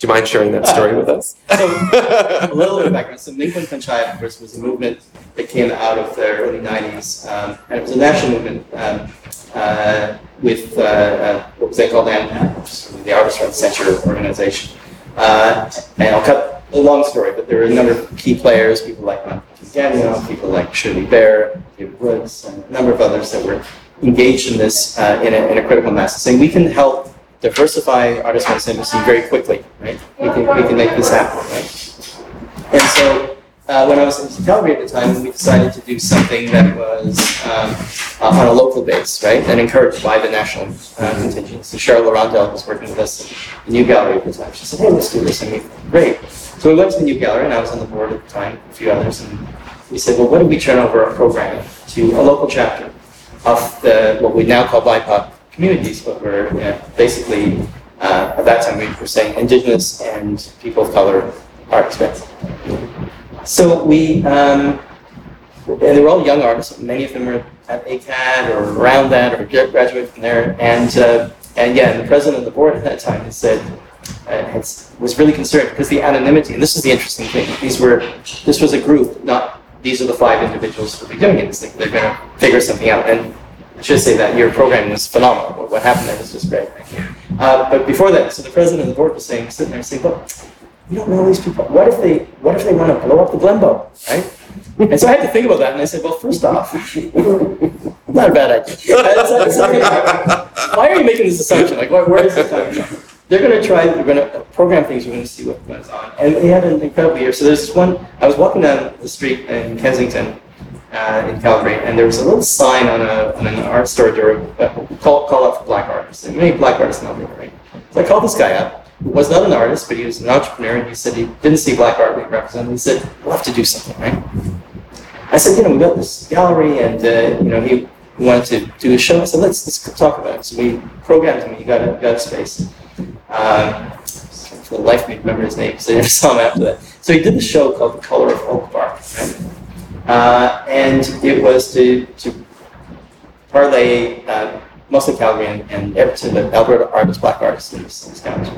Do you mind sharing that story with us? (laughs) So, a little bit of background. So, Minquon Panchayat, of course, was a movement that came out of the early 90s, um, and it was a national movement um, uh, with uh, uh, what was then called ANNPAC, the Rights Center organization. Uh, and I'll cut a long story, but there were a number of key players, people like Daniel, people like Shirley Bear, David Woods, and a number of others that were engaged in this uh, in, a, in a critical mass, saying we can help diversify artist rights industry very quickly, right? We can, we can make this happen, right? And so uh, when I was in Calgary at the time, we decided to do something that was um, uh, on a local base, right? And encouraged by the national uh, contingent. So Cheryl L'Hirondelle was working with us at the New Gallery at the time. She said, hey, let's do this. And we, great. So we went to the New Gallery, and I was on the board at the time, a few others, and we said, well, what if we turn over our programming to a local chapter of the, what we now call BIPOC communities, but were you know, basically, uh, at that time, we were saying indigenous and people of color artists, right? So we, um, and they were all young artists. Many of them were at ACAD or around that or gra- graduated from there. And uh, and yeah, and the president of the board at that time had said uh, was really concerned because the anonymity. And this is the interesting thing. These were this was a group, not these are the five individuals who'll be doing it. It's like they're going to figure something out. And I should say that your programming was phenomenal. What, happened there was just great. Uh, but before that, so the president of the board was saying, sitting there saying, look, you don't know these people. What if they what if they want to blow up the Glenbow, right? And so I had to think about that, and I said, well, first off, (laughs) not a bad idea. (laughs) Why are you making this assumption? Like, where, where is this coming from? They're going to try. They're going to program things. We're going to see what goes on. And we had an incredible year. So there's one. I was walking down the street in Kensington, uh, in Calgary, and there was a little sign on, a, on an art store door, uh, call, call out for black artists. And many black artists know me, right? So I called this guy up, who was not an artist, but he was an entrepreneur, and he said he didn't see black art being represented. He said, we'll have to do something, right? I said, you know, we got this gallery, and, uh, you know, he wanted to do a show. I said, let's, let's talk about it. So we programmed him, he got a, got a space. Um, for the life of me, remember his name, because I never saw him after that. So he did the show called The Color of Oak Bark, right? Uh, and it was to, to parlay uh, mostly Calgary and, and but Alberta artists, black artists in county.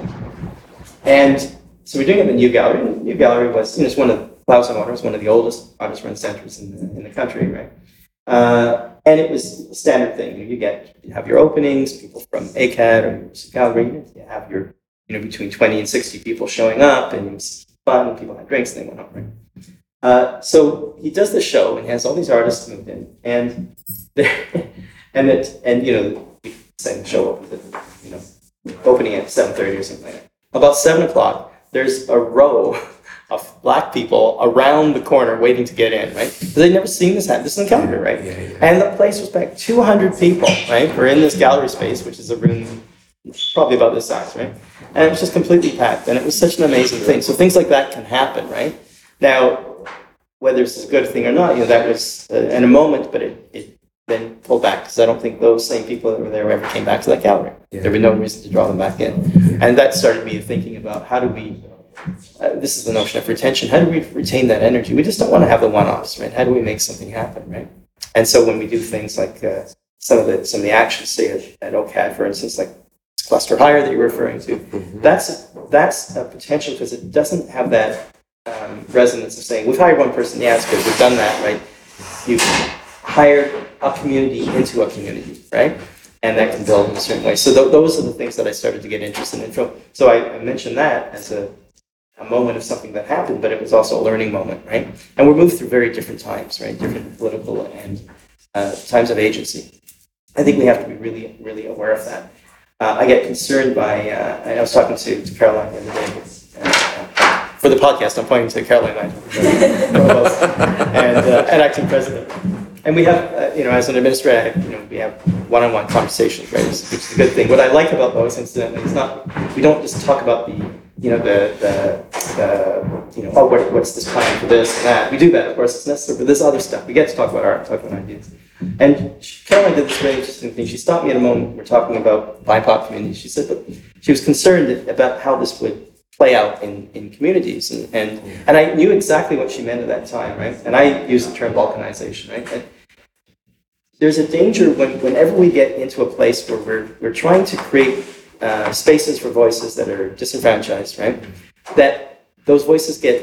And so we're doing it in the New Gallery. And the New Gallery was, you know, it's one of Klaus and Water, one of the oldest artist-run centers in the, in the country, right? Uh, and it was a standard thing. You get you have your openings, people from ACAD or Calgary. You have your, you know, between 20 and 60 people showing up, and it was fun. People had drinks, and they went home, right? Uh, so he does the show and has all these artists moved in, and (laughs) and it, and you know, the show opens at, you know, opening at seven thirty or something like that. About seven o'clock, there's a row (laughs) of black people around the corner waiting to get in, right? Because they'd never seen this happen. This is in Calgary, right? Yeah, yeah. And the place was packed. 200 people, right? We're in this gallery space, which is a room probably about this size, right? And it was just completely packed. And it was such an amazing thing. So things like that can happen, right? Now, whether it's a good thing or not, you know, that was uh, in a moment, but it, it then pulled back because I don't think those same people that were there ever came back to that gallery. Yeah. There was no reason to draw them back in. And that started me thinking about how do we, uh, this is the notion of retention, how do we retain that energy? We just don't want to have the one-offs, right? How do we make something happen, right? And so when we do things like uh, some of the some of the actions, say at, at OCAD, for instance, like cluster hire that you're referring to, that's that's a potential because it doesn't have that um, resonance of saying we've hired one person, yeah, it's good, we've done that, right? You've hired a community into a community, right? And that can build in a certain way. So th- those are the things that I started to get interested in. So, I, I mentioned that as a a moment of something that happened, but it was also a learning moment, right? And we're moved through very different times, right? Different political and uh, times of agency. I think we have to be really, really aware of that. Uh, I get concerned by, uh, I was talking to, to Caroline the other day. For the podcast, I'm pointing to Caroline and (laughs) I, and, uh, and acting president. And we have, uh, you know, as an administrator, you know, we have one-on-one conversations, right? Which is a good thing. What I like about those, incidentally, is not we don't just talk about the, you know, the the, the you know, oh, what, what's this plan for this and that. We do that, of course, it's necessary. But this other stuff, we get to talk about art, talk about ideas. And Caroline did this very interesting thing. She stopped me at a moment. We're talking about BIPOC communities. She said, but she was concerned about how this would play out in, in communities. And, and, and I knew exactly what she meant at that time, right? And I use the term balkanization, right? And there's a danger when, whenever we get into a place where we're, we're trying to create uh, spaces for voices that are disenfranchised, right? That those voices get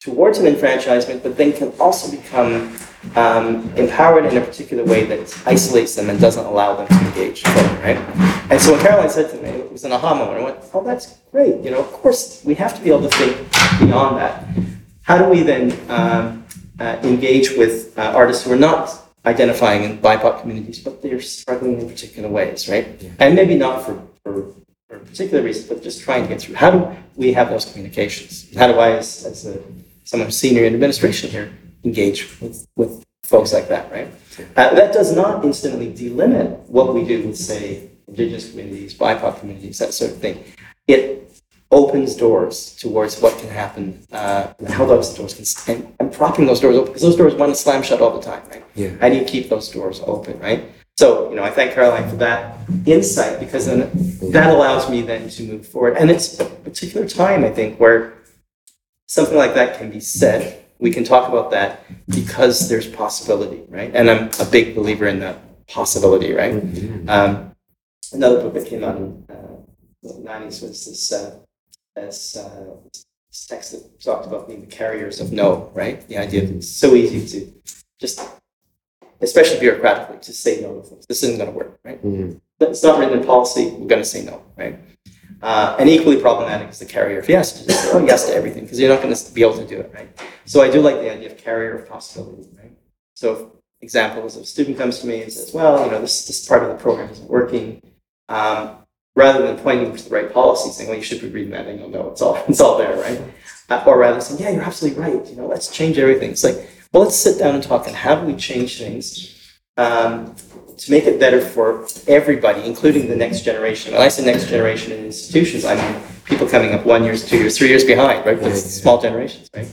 towards an enfranchisement, but then can also become um, empowered in a particular way that isolates them and doesn't allow them to engage right? And so when Caroline said to me, it was an aha moment. I went, "Oh, that's great. You know, of course, we have to be able to think beyond that. How do we then um, uh, engage with uh, artists who are not identifying in BIPOC communities, but they're struggling in particular ways, right? And maybe not for, for, for particular reasons, but just trying to get through. How do we have those communications? How do I, as, as a, someone who's senior in administration here, engage with, with folks like that, right? Uh, that does not instantly delimit what we do with, say, indigenous communities, BIPOC communities, that sort of thing. It opens doors towards what can happen, uh, and how those doors can, and, and propping those doors open, because those doors want to slam shut all the time, right? Yeah. How do you keep those doors open, right? So, you know, I thank Caroline for that insight, because then that allows me then to move forward. And it's a particular time, I think, where something like that can be said. We can talk about that because there's possibility, right? And I'm a big believer in that possibility, right? Um, another book that came out in uh, the 90s was this, uh, this, uh, this text that talked about being the carriers of no, right? The idea that it's so easy to just, especially bureaucratically, to say no to things. This isn't going to work, right? Mhm. It's not written in policy. We're going to say no, right? Uh, and equally problematic is the carrier of yes, to just say, oh, yes to everything, because you're not going to be able to do it, right? So I do like the idea of carrier of possibility, right? So if examples, a student comes to me and says, well, you know, this, this part of the program isn't working, um, rather than pointing to the right policy, saying, well, you should be reading that, and you'll know it's all, (laughs) it's all there, right? Uh, or rather saying, yeah, you're absolutely right, you know, let's change everything. It's like, well, let's sit down and talk, and how do we change things um, to make it better for everybody, including the next generation? When I say next generation in institutions, I mean people coming up one year, two years, three years behind, right? Yeah, With yeah. small generations, right?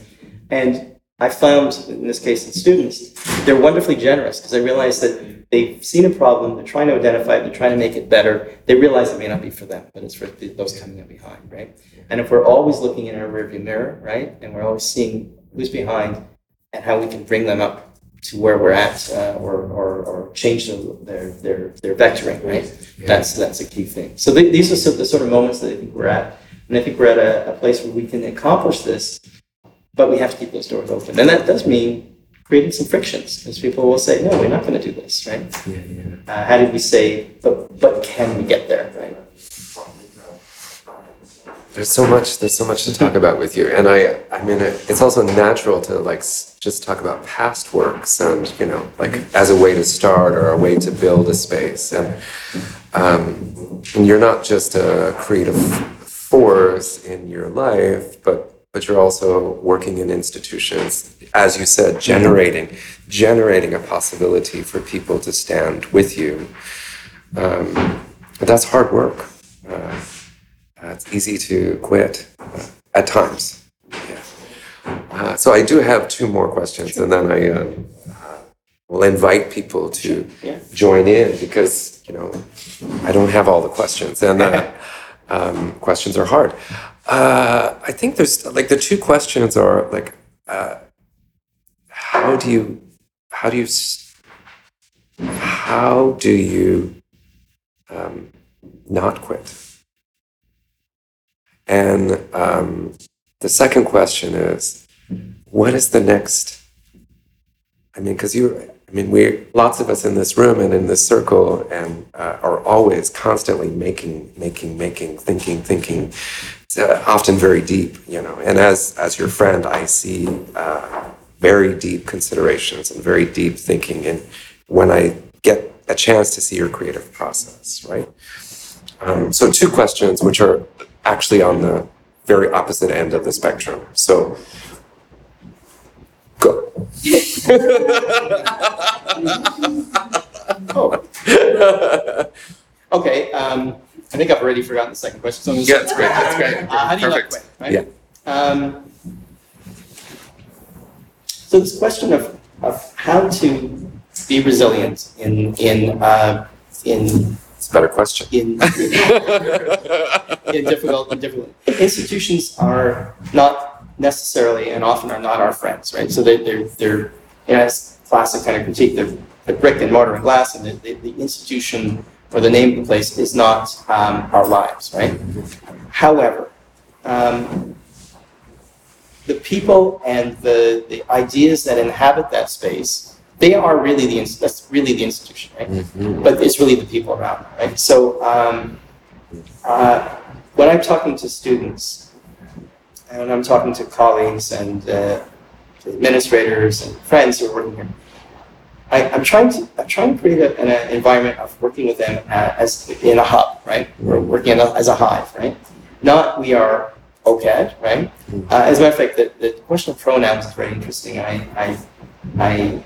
And I found, in this case, in students, they're wonderfully generous because they realize that they've seen a problem, they're trying to identify it, they're trying to make it better. They realize it may not be for them, but it's for those coming up behind, right? And if we're always looking in our rearview mirror, right, and we're always seeing who's behind and how we can bring them up to where we're at, uh, or, or, or change their, their, their, vectoring, right? That's, that's a key thing. So th- these are sort of the sort of moments that I think we're at. And I think we're at a, a place where we can accomplish this, but we have to keep those doors open. And that does mean creating some frictions, because people will say, no, we're not going to do this, right? Yeah, yeah. Uh, how did we say, but, but can we get there, right? There's so much. There's so much to talk about with you, and I. I mean, it, it's also natural to like s- just talk about past works, and you know, like as a way to start or a way to build a space, and um, and you're not just a creative force in your life, but but you're also working in institutions, as you said, generating, generating a possibility for people to stand with you. Um, that's hard work. Uh, it's easy to quit uh, at times. Yeah. Uh, so I do have two more questions, and then I um, uh, will invite people to Yeah. join in because you know I don't have all the questions, and uh, (laughs) um, questions are hard. Uh, I think there's like the two questions are like, uh, how do you, how do you, how do you um, not quit? And um, the second question is, what is the next? I mean, because you, I mean, we, lots of us in this room and in this circle, and uh, are always constantly making, making, making, thinking, thinking, uh, often very deep, you know. And as as your friend, I see uh, very deep considerations and very deep thinking, and when I get a chance to see your creative process, right? Um, so two questions, which are actually on the very opposite end of the spectrum. So, go. (laughs) Oh, (laughs) okay. Um, I think I've already forgotten the second question. So I'm Yeah, that's great. That's great. (laughs) Uh, how do you not Perfect. quit? Right? Yeah. Um, so this question of, of how to be resilient in in uh, in It's a better question. in in difficult in difficult institutions are not necessarily and often are not our friends, right? So they they're they're you know, it's classic kind of critique the, the brick and mortar and glass and the, the, the institution or the name of the place is not um, our lives, right? However, um, the people and the, the ideas that inhabit that space, they are really the that's really the institution, right? but it's really the people around, right? So um, uh, when I'm talking to students and I'm talking to colleagues and uh, administrators and friends who are working here, I, I'm trying to I'm trying to create a, an uh, environment of working with them uh, as in a hub, right? We're working in a, as a hive, right? Not we are OCAD, right? Uh, as a matter of fact, the, the question of pronouns is very interesting. I I, I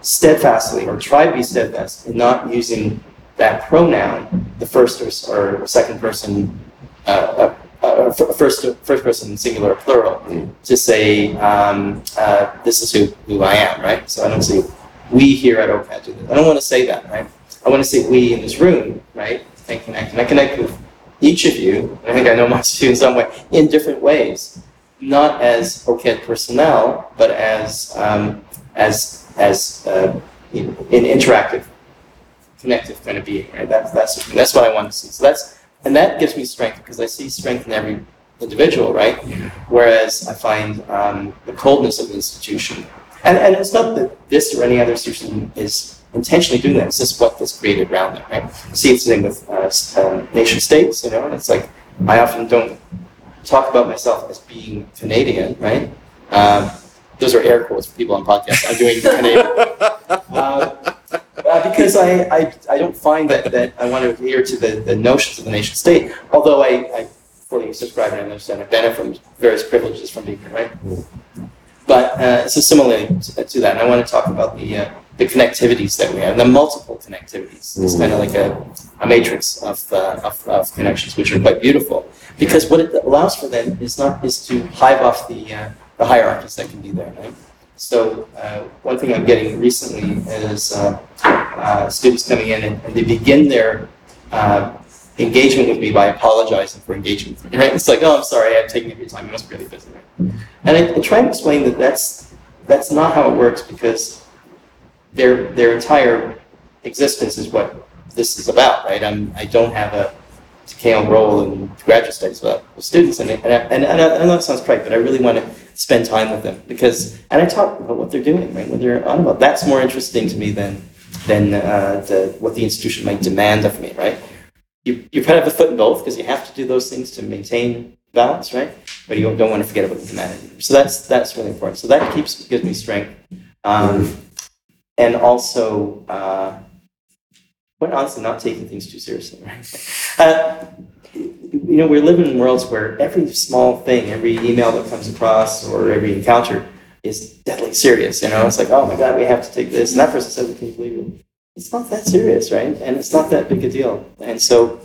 steadfastly or try to be steadfast in not using that pronoun, the first or, or second person, uh, uh, uh, first first person singular or plural, to say um, uh, this is who, who I am, right? So I don't say we here at OCAD do this. I don't want to say that, right? I want to say we in this room, right? And connect. And I connect with each of you. I think I know (laughs) most of you in some way in different ways, not as OCAD personnel, but as um, as as uh, in, in interactive, connective kind of being, right? That's that's that's what I want to see. So that's and that gives me strength because I see strength in every individual, right? Whereas I find um, the coldness of the institution, and and it's not that this or any other institution is intentionally doing that. It's just what is created around them, right? See, it's the same with uh, um, nation states, you know. And it's like I often don't talk about myself as being Canadian, right? Um, those are air quotes for people on podcasts. I'm doing Canadian. (laughs) Uh, uh, because I, I, I don't find that, that I want to adhere to the, the notions of the nation state, although I, I fully subscribe and understand I benefit from various privileges from being here, right? But uh, so similarly to, to that, and I want to talk about the, uh, the connectivities that we have, the multiple connectivities. It's kind of like a, a matrix of, uh, of, of connections, which are quite beautiful. Because what it allows for them is not is to hive off the, uh, the hierarchies that can be there, right? So uh, one thing I'm getting recently is uh, uh, students coming in and, and they begin their uh, engagement with me by apologizing for engagement. with me. Right? It's like, oh, I'm sorry, I'm taking up your time. I be really busy. And I, I try and explain that that's that's not how it works because their their entire existence is what this is about, right? I'm I don't have a decanal role in graduate studies with students, and and I, and, and I, I know that sounds trite, but I really want to spend time with them because and I talk about what they're doing, right? What they're on about. That's more interesting to me than than uh, the what the institution might demand of me, right? You you kind of have a foot in both because you have to do those things to maintain balance, right? But you don't want to forget about the humanity. So that's that's really important. So that keeps gives me strength, um, and also. Uh, but honestly, not taking things too seriously, right? (laughs) Uh, you know, we're living in worlds where every small thing, every email that comes across or every encounter is deadly serious. You know, it's like, oh my God, we have to take this. And that person said, we can you believe it? It's not that serious, right? And it's not that big a deal. And so,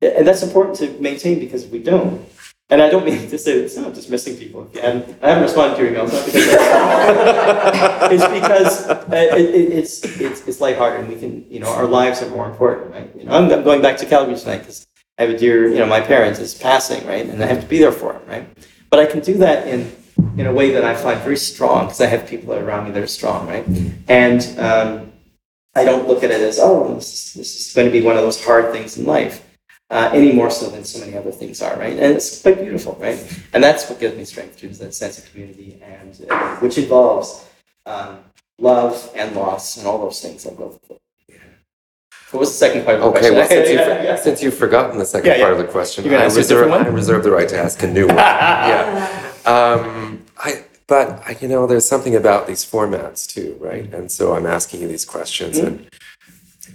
and that's important to maintain because we don't, and I don't mean to say this, I'm just missing people. And I haven't responded to your emails, not because (laughs) it's because uh, it, it, it's, it's, it's lighthearted and we can, you know, our lives are more important, right? You know, I'm, I'm going back to Calgary tonight because I have a dear, you know, my parents is passing, right? And I have to be there for him, right? But I can do that in, in a way that I find very strong because I have people around me that are strong, right? And um, I don't look at it as, oh, this is, this is going to be one of those hard things in life uh, any more so than so many other things are, right? And it's quite beautiful, right? And that's what gives me strength, too, is that sense of community, and uh, which involves um, love and loss and all those things that go with it. What was the second part of the Okay, question? well, (laughs) since you've, Yeah, yeah. since you've forgotten the second Yeah, part of the question, I reserve. I reserve the right to ask a new one. (laughs) Yeah. Um, I, but, I- you know, there's something about these formats too, right? And so I'm asking you these questions and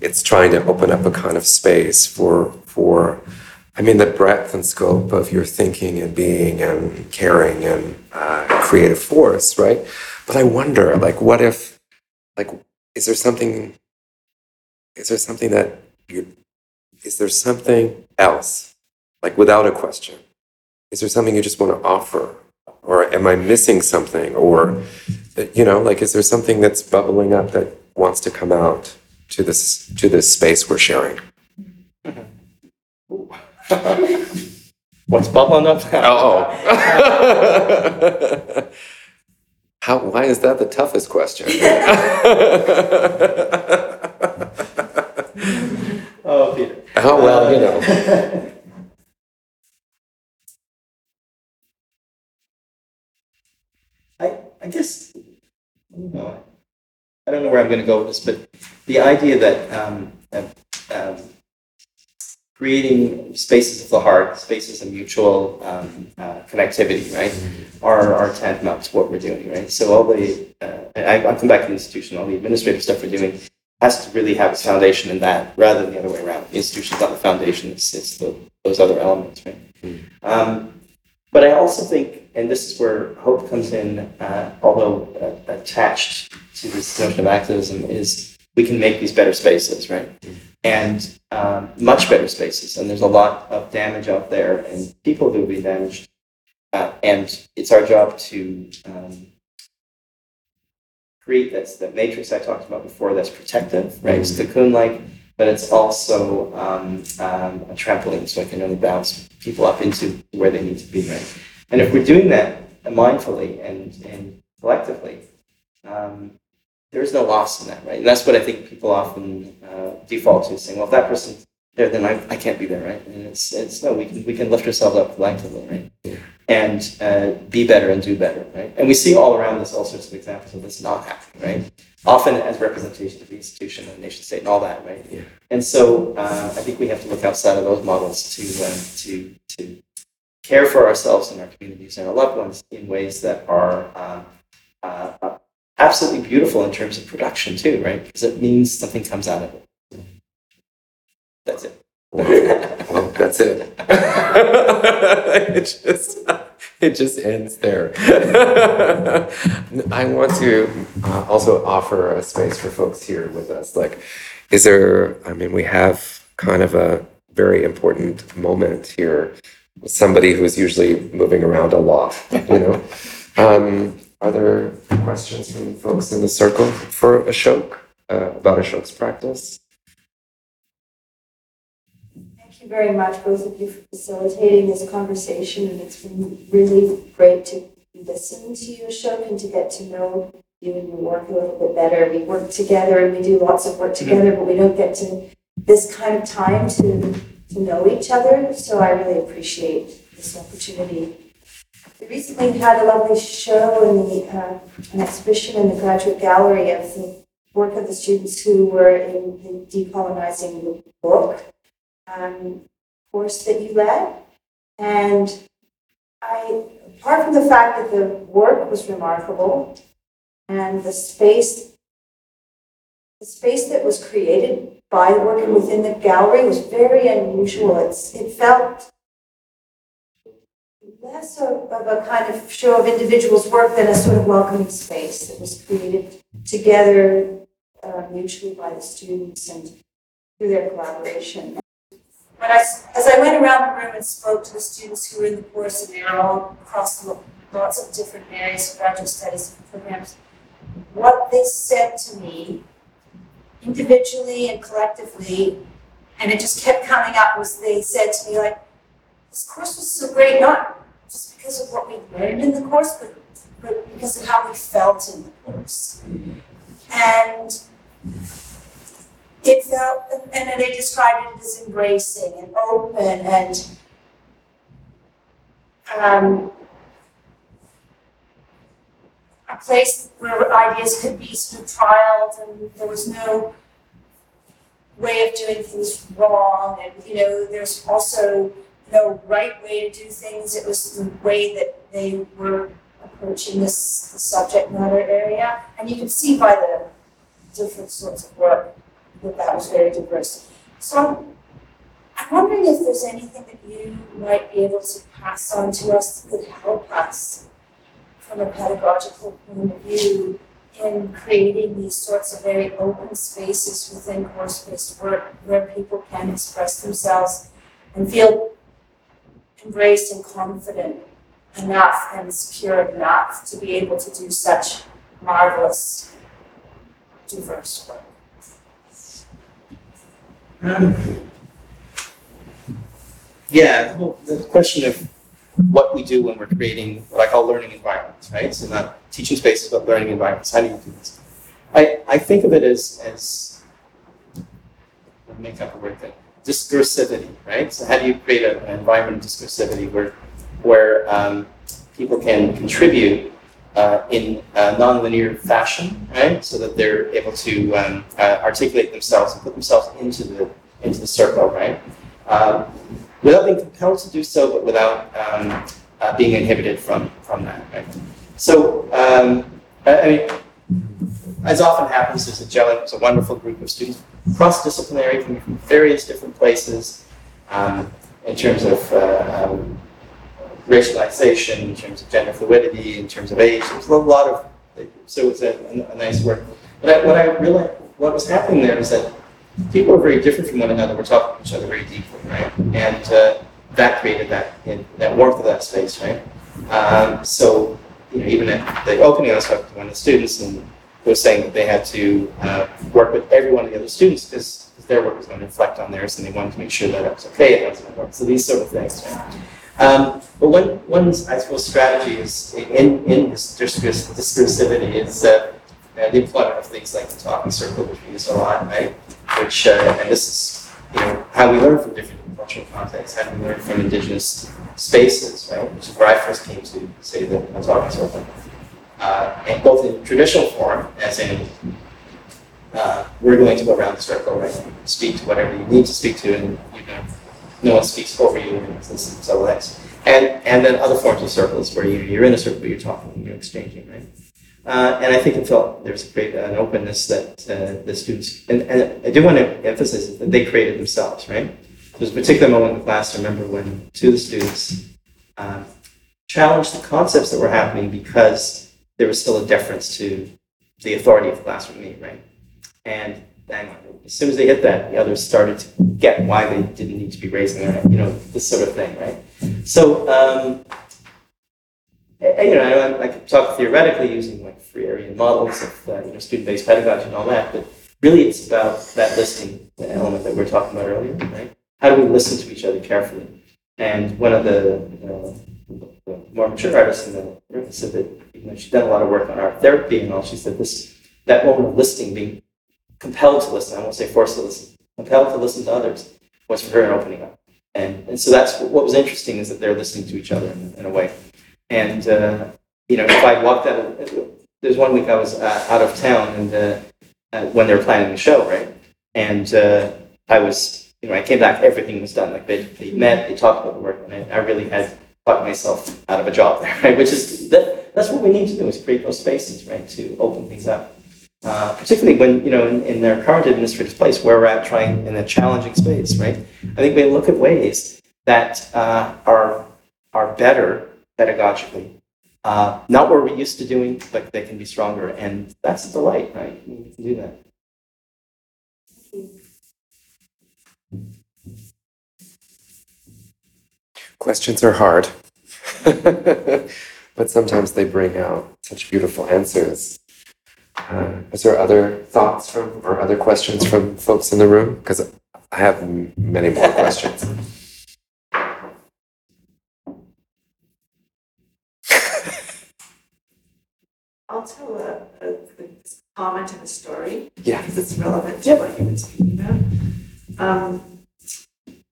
it's trying to open up a kind of space for, for, I mean, the breadth and scope of your thinking and being and caring and uh, creative force, right? But I wonder, like, what if, like, is there something, is there something that you, is there something else, like, without a question? Is there something you just want to offer? Or am I missing something? Or, you know, like, is there something that's bubbling up that wants to come out to this, to this space we're sharing? (laughs) What's bubbling up now? (laughs) Oh. oh. (laughs) How, why is that the toughest question? Oh, Peter. Oh, well, you um, know. I, guess, I don't know. I don't know where I'm going to go with this, but the idea that um, um, creating spaces of the heart, spaces of mutual um, uh, connectivity, right, are, are tantamount to what we're doing, right? So all the, uh, I, I'll come back to the institution, all the administrative stuff we're doing has to really have its foundation in that rather than the other way around. The institution's not the foundation, it's, it's the, those other elements, right? Um, but I also think, and this is where hope comes in, uh, although uh, attached to this notion of activism, is we can make these better spaces, right? And um, much better spaces. And there's a lot of damage out there and people who will be damaged. Uh, and it's our job to um, create this, that matrix I talked about before that's protective, right? It's cocoon-like, but it's also um, um, a trampoline, so I can really bounce people up into where they need to be, right? And if we're doing that mindfully and, and collectively, um, there is no loss in that, right? And that's what I think people often uh, default to, saying, well, if that person's there, then I, I can't be there, right? And it's, it's no, we can, we can lift ourselves up collectively, right? And uh, be better and do better, right? And we see all around us all sorts of examples of this not happening, right? Often as representation of the institution and the nation state and all that, right? Yeah. And so uh, I think we have to look outside of those models to, uh, to, to care for ourselves and our communities and our loved ones in ways that are um, uh, uh, absolutely beautiful in terms of production too, right? Because it means something comes out of it. That's it. Well, that's it. (laughs) it just it just ends there. (laughs) I want to uh, also offer a space for folks here with us. Like, is there? I mean, we have kind of a very important moment here. With Somebody who's usually moving around a lot. You know, (laughs) um, are there questions from folks in the circle for Ashok uh, about Ashok's practice? Thank you very much, both of you, for facilitating this conversation, and it's been really great to listen to you, Ashok, and to get to know you and your work a little bit better. We work together and we do lots of work together, but we don't get to this kind of time to, know each other, so I really appreciate this opportunity. We recently had a lovely show in the, uh, an exhibition in the Graduate Gallery of the work of the students who were in the decolonizing the book um, course that you led. And I, apart from the fact that the work was remarkable and the space, the space that was created by the work and within the gallery was very unusual. It's, it felt less of, of a kind of show of individuals' work than a sort of welcoming space that was created together uh, mutually by the students and through their collaboration. When I, as I went around the room and spoke to the students who were in the course, and they are all across lo- lots of different areas of graduate studies programs, what they said to me, individually and collectively, and it just kept coming up, was they said to me like, this course was so great, not just because of what we learned in the course, but, but because of how we felt in the course. And it felt, and then they described it as embracing and open and um, a place where ideas could be sort of trialed and there was no way of doing things wrong. And you know there's also no right way to do things. It was the way that they were approaching this the subject matter area. And you could see by the different sorts of work that that was very diverse. So I'm, I'm wondering if there's anything that you might be able to pass on to us that could help us from a pedagogical point of view in creating these sorts of very open spaces within course-based work where people can express themselves and feel embraced and confident enough and secure enough to be able to do such marvelous, diverse work. Yeah, the, whole, the question of what we do when we're creating what I call learning environments, right? So not teaching spaces, but learning environments. How do you do this? I, I think of it as as make up a word thing. Discursivity, right? So how do you create a, an environment of discursivity where where um, people can contribute uh, in a nonlinear fashion, right? So that they're able to um, uh, articulate themselves and put themselves into the into the circle, right? Um, without being compelled to do so, but without um, uh, being inhibited from from that, right? So, um, I, mean, as often happens, there's a gelling, there's a wonderful group of students, cross-disciplinary from from various different places, um, in terms of uh, um, racialization, in terms of gender fluidity, in terms of age. There's a lot of, so it's a, a nice work. But I, what I realized, what was happening there is that people are very different from one another. We're talking to each other very deeply, right? And uh, that created that in, that warmth of that space, right? Um, so you know, even at the opening, I was talking to one of the students, and was saying that they had to uh, work with every one of the other students because their work was going to reflect on theirs, and they wanted to make sure that it was okay. It wasn't work. So these sort of things. Right? Um, but one, one, I suppose, strategy is in in this discurs- discursivity is uh, uh, the employment of things like the talking circle, which we use a lot, right? Which uh, and this is you know how we learn from different cultural contexts, how we learn from indigenous spaces, right? Which is where I first came to say the talking circle, uh, and both in traditional form, as in uh, we're going to go around the circle, right? Speak to whatever you need to speak to, and you know, no one speaks over you, and it's so. And and then other forms of circles where you, you're in a circle, you're talking, you're exchanging, right? Uh, and I think it felt there's a great an openness that uh, the students, and, and I do want to emphasize that they created themselves, right? There's a particular moment in the class, I remember when two of the students um, challenged the concepts that were happening because there was still a deference to the authority of the classroom me, right? And on, as soon as they hit that, the others started to get why they didn't need to be raising their, you know, this sort of thing, right? So, um, and, you know, I, I could talk theoretically using like Freirean models of uh, you know student-based pedagogy and all that, but really it's about that listening element that we were talking about earlier, right? How do we listen to each other carefully? And one of the, uh, the more mature artists in the room said that you know she'd done a lot of work on art therapy and all. She said this that moment of listening, being compelled to listen, I won't say forced to listen, compelled to listen to others, was for her an opening up. And, and so that's what was interesting is that they're listening to each other in, in a way. And, uh, you know, if I walked out there's one week I was uh, out of town and uh, uh, when they were planning the show, right? And uh, I was, you know, I came back, everything was done. Like they, they met, they talked about the work, and I, I really had talked myself out of a job there, (laughs) right? Which is, that, that's what we need to do is create those spaces, right? To open things up. Uh, particularly when, you know, in, in their current administrative place, where we're at trying in a challenging space, right? I think we look at ways that uh, are are better pedagogically. Uh, not what we're used to doing, but they can be stronger. And that's a delight, right? We can do that. Questions are hard, (laughs) but sometimes they bring out such beautiful answers. Uh, is there other thoughts from or other questions from folks in the room? Because I have many more questions. I'll tell a, a, a comment and the story. Yeah. Because it's relevant to what you've been speaking about. Um,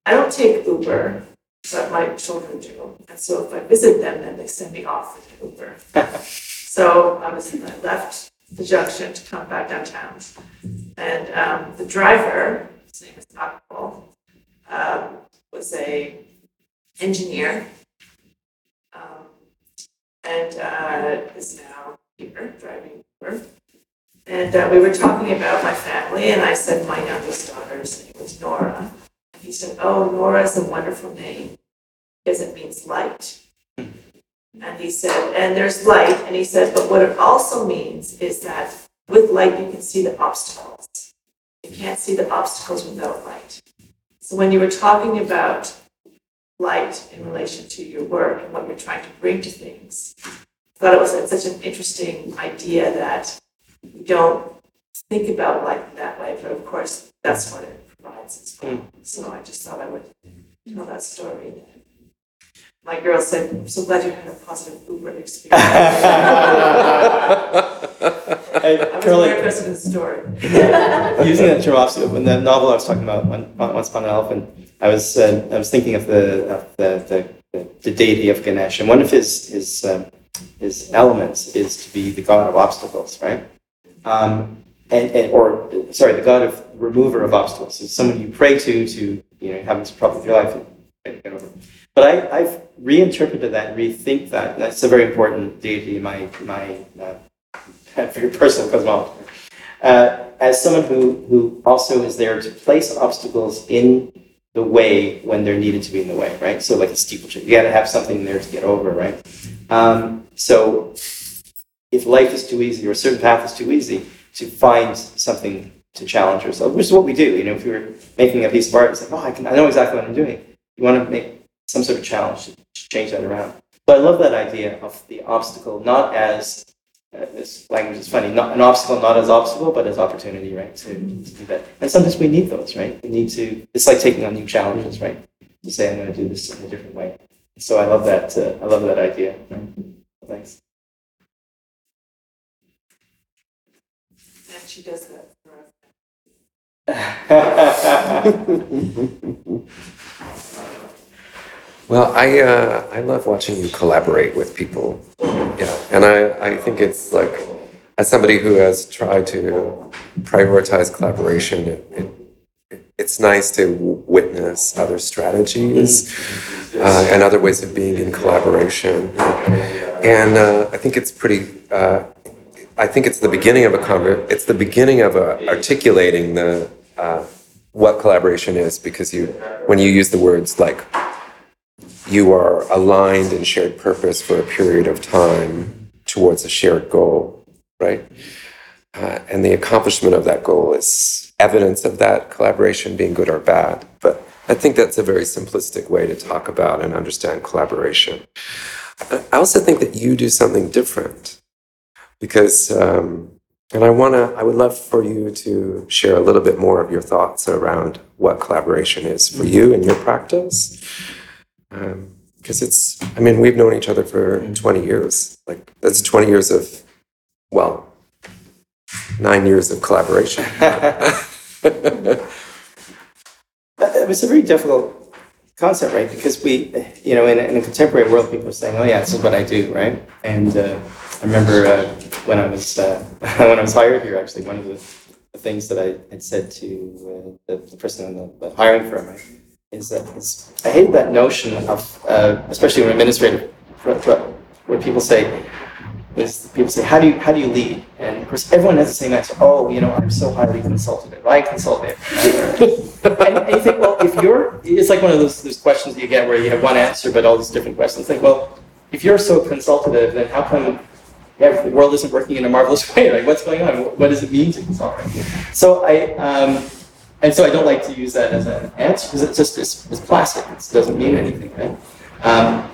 I don't take Uber, but my children do. And so if I visit them, then they send me off with Uber. (laughs) So I was, I left the junction to come back downtown. And, um, the driver, his name is Akpol, um, was a engineer. Um, and, uh, is now here driving Uber. And uh, we were talking about my family, and I said my youngest daughter's name was Nora. And he said, "Oh, Nora is a wonderful name because it means light." And he said, "And there's light," and he said, "But what it also means is that with light you can see the obstacles. You can't see the obstacles without light." So when you were talking about light in relation to your work and what you're trying to bring to things, I thought it was such an interesting idea that we don't think about life that way, but of course, that's what it provides as well. So I just thought I would tell that story. My girl said, "I'm so glad you had a positive Uber experience. (laughs) Hey, I was Caroline, very impressed with the story. (laughs) using that term obstacle, when the novel I was talking about, One- Once Upon an Elephant, I was, uh, I was thinking of the, of the, the, the deity of Ganesh, and one of his, his, um, his elements is to be the god of obstacles, right? Um, and, and, or, sorry, the god of remover of obstacles, is someone you pray to, to, you know, having some problem with your life. But I, I've reinterpreted that, rethink that, that's a very important deity in my, my, uh, (laughs) very personal cosmology uh, as someone who, who also is there to place obstacles in the way when they're needed to be in the way, right? So like a steeplechase, you got to have something there to get over, right? Um, so if life is too easy or a certain path is too easy, to find something to challenge yourself, which is what we do. You know, if you're making a piece of art, it's like, oh, I can, I know exactly what I'm doing. You want to make some sort of challenge to change that around. But I love that idea of the obstacle not as uh, this language is funny, not an obstacle, not as obstacle, but as opportunity, right? To, to do that. And sometimes we need those, right? We need to, it's like taking on new challenges, right? To say, I'm going to do this in a different way. So I love that, uh, I love that idea. Thanks. She does that for us. Well, I uh, I love watching you collaborate with people. Yeah, and I, I think it's like as somebody who has tried to prioritize collaboration, it, it, it's nice to witness other strategies uh, and other ways of being in collaboration. And uh, I think it's pretty. I think it's the beginning of a conver- It's the beginning of a, articulating the uh, what collaboration is because you when you use the words like you are aligned in shared purpose for a period of time towards a shared goal, right? Uh, and the accomplishment of that goal is evidence of that collaboration being good or bad. But I think that's a very simplistic way to talk about and understand collaboration. I also think that you do something different because, um, and I want to, I would love for you to share a little bit more of your thoughts around what collaboration is for you and your practice because it's i mean we've known each other for 20 years like that's 20 years of well nine years of collaboration (laughs) It was a very difficult concept, right? Because we, you know, in a, in a contemporary world, people are saying, "Oh yeah, this is what I do," right? And uh, I remember uh, when I was uh, (laughs) when I was hired here, actually, one of the, the things that I had said to uh, the, the person in the, the hiring firm right, is that is, I hate that notion of, uh, especially when administrative, where people say, is people say, how do you how do you lead? And of course, everyone has the same answer. Oh, you know, I'm so highly consultative. I consult it. (laughs) and, and you think, well, if you're, it's like one of those, those questions you get where you have one answer, but all these different questions. Like, well, if you're so consultative, then how come yeah, the world isn't working in a marvelous (laughs) way? Like, what's going on? What does it mean to consult? So I, um, and so I don't like to use that as an answer because it's just, it's, it's plastic. It doesn't mean anything, right? Um,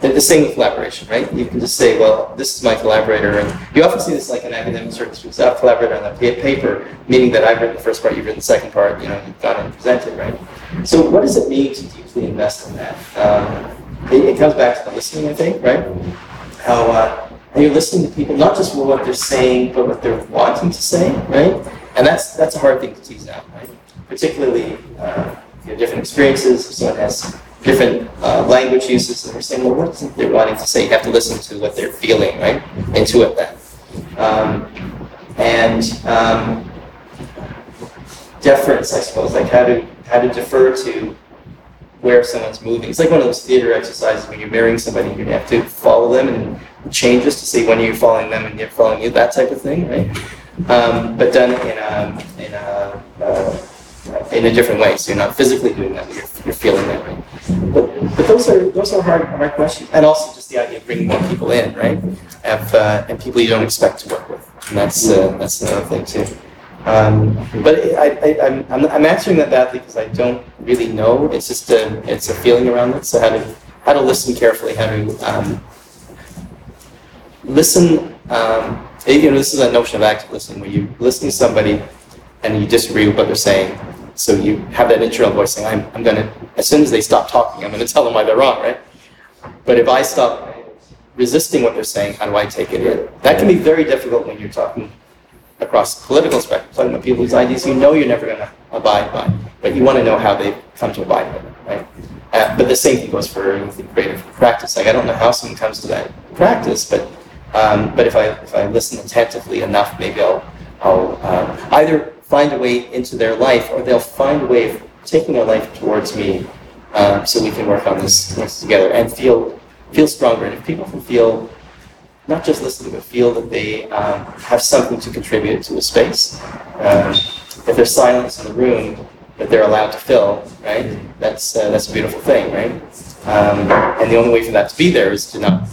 the, same with collaboration, right? You can just say, well, this is my collaborator, and you often see this like in academic circles. I've collaborated on a paper, meaning that I've written the first part, you've written the second part, you know, you've gone and presented, right? So what does it mean to deeply invest in that? Um, it, it comes back to the listening, I think, right? How, uh, you're listening to people, not just what they're saying, but what they're wanting to say, right? And that's that's a hard thing to tease out, right? Particularly uh, if you have different experiences, if someone has different uh, language uses, and we're saying, well, what is it they're wanting to say? You have to listen to what they're feeling, right? Intuit that. Um, and um, deference, I suppose, like how to how to defer to where someone's moving. It's like one of those theater exercises when you're mirroring somebody, you have to follow them and changes to see when you're following them and they're following you, that type of thing, right? Um, but done in a in a uh, in a different way. So you're not physically doing that, you're, you're feeling that way. But, but those are those are hard hard questions, and also just the idea of bringing more people in, right? Have, uh, and people you don't expect to work with, and that's uh, that's another thing too. Um, but I, I'm, I'm I'm answering that badly because I don't really know. It's just a it's a feeling around it. So how to how to listen carefully, how to um, listen. Um, you know, this is a notion of active listening, where you listen to somebody and you disagree with what they're saying. So you have that internal voice saying, I'm, I'm going to, as soon as they stop talking, I'm going to tell them why they're wrong, right? But if I stop resisting what they're saying, how do I take it in? That can be very difficult when you're talking across the political spectrum, talking about people whose ideas you know you're never going to abide by, but you want to know how they've come to abide by them, right? Uh, but the same thing goes for creative practice. Like I don't know how someone comes to that practice, but um, but if I if I listen attentively enough, maybe I'll I'll uh, either find a way into their life, or they'll find a way of taking their life towards me, um, so we can work on this, this together and feel feel stronger. And if people can feel not just listening, but feel that they um, have something to contribute to the space. Um, if there's silence in the room that they're allowed to fill, right? That's uh, that's a beautiful thing, right? Um, and the only way for that to be there is to not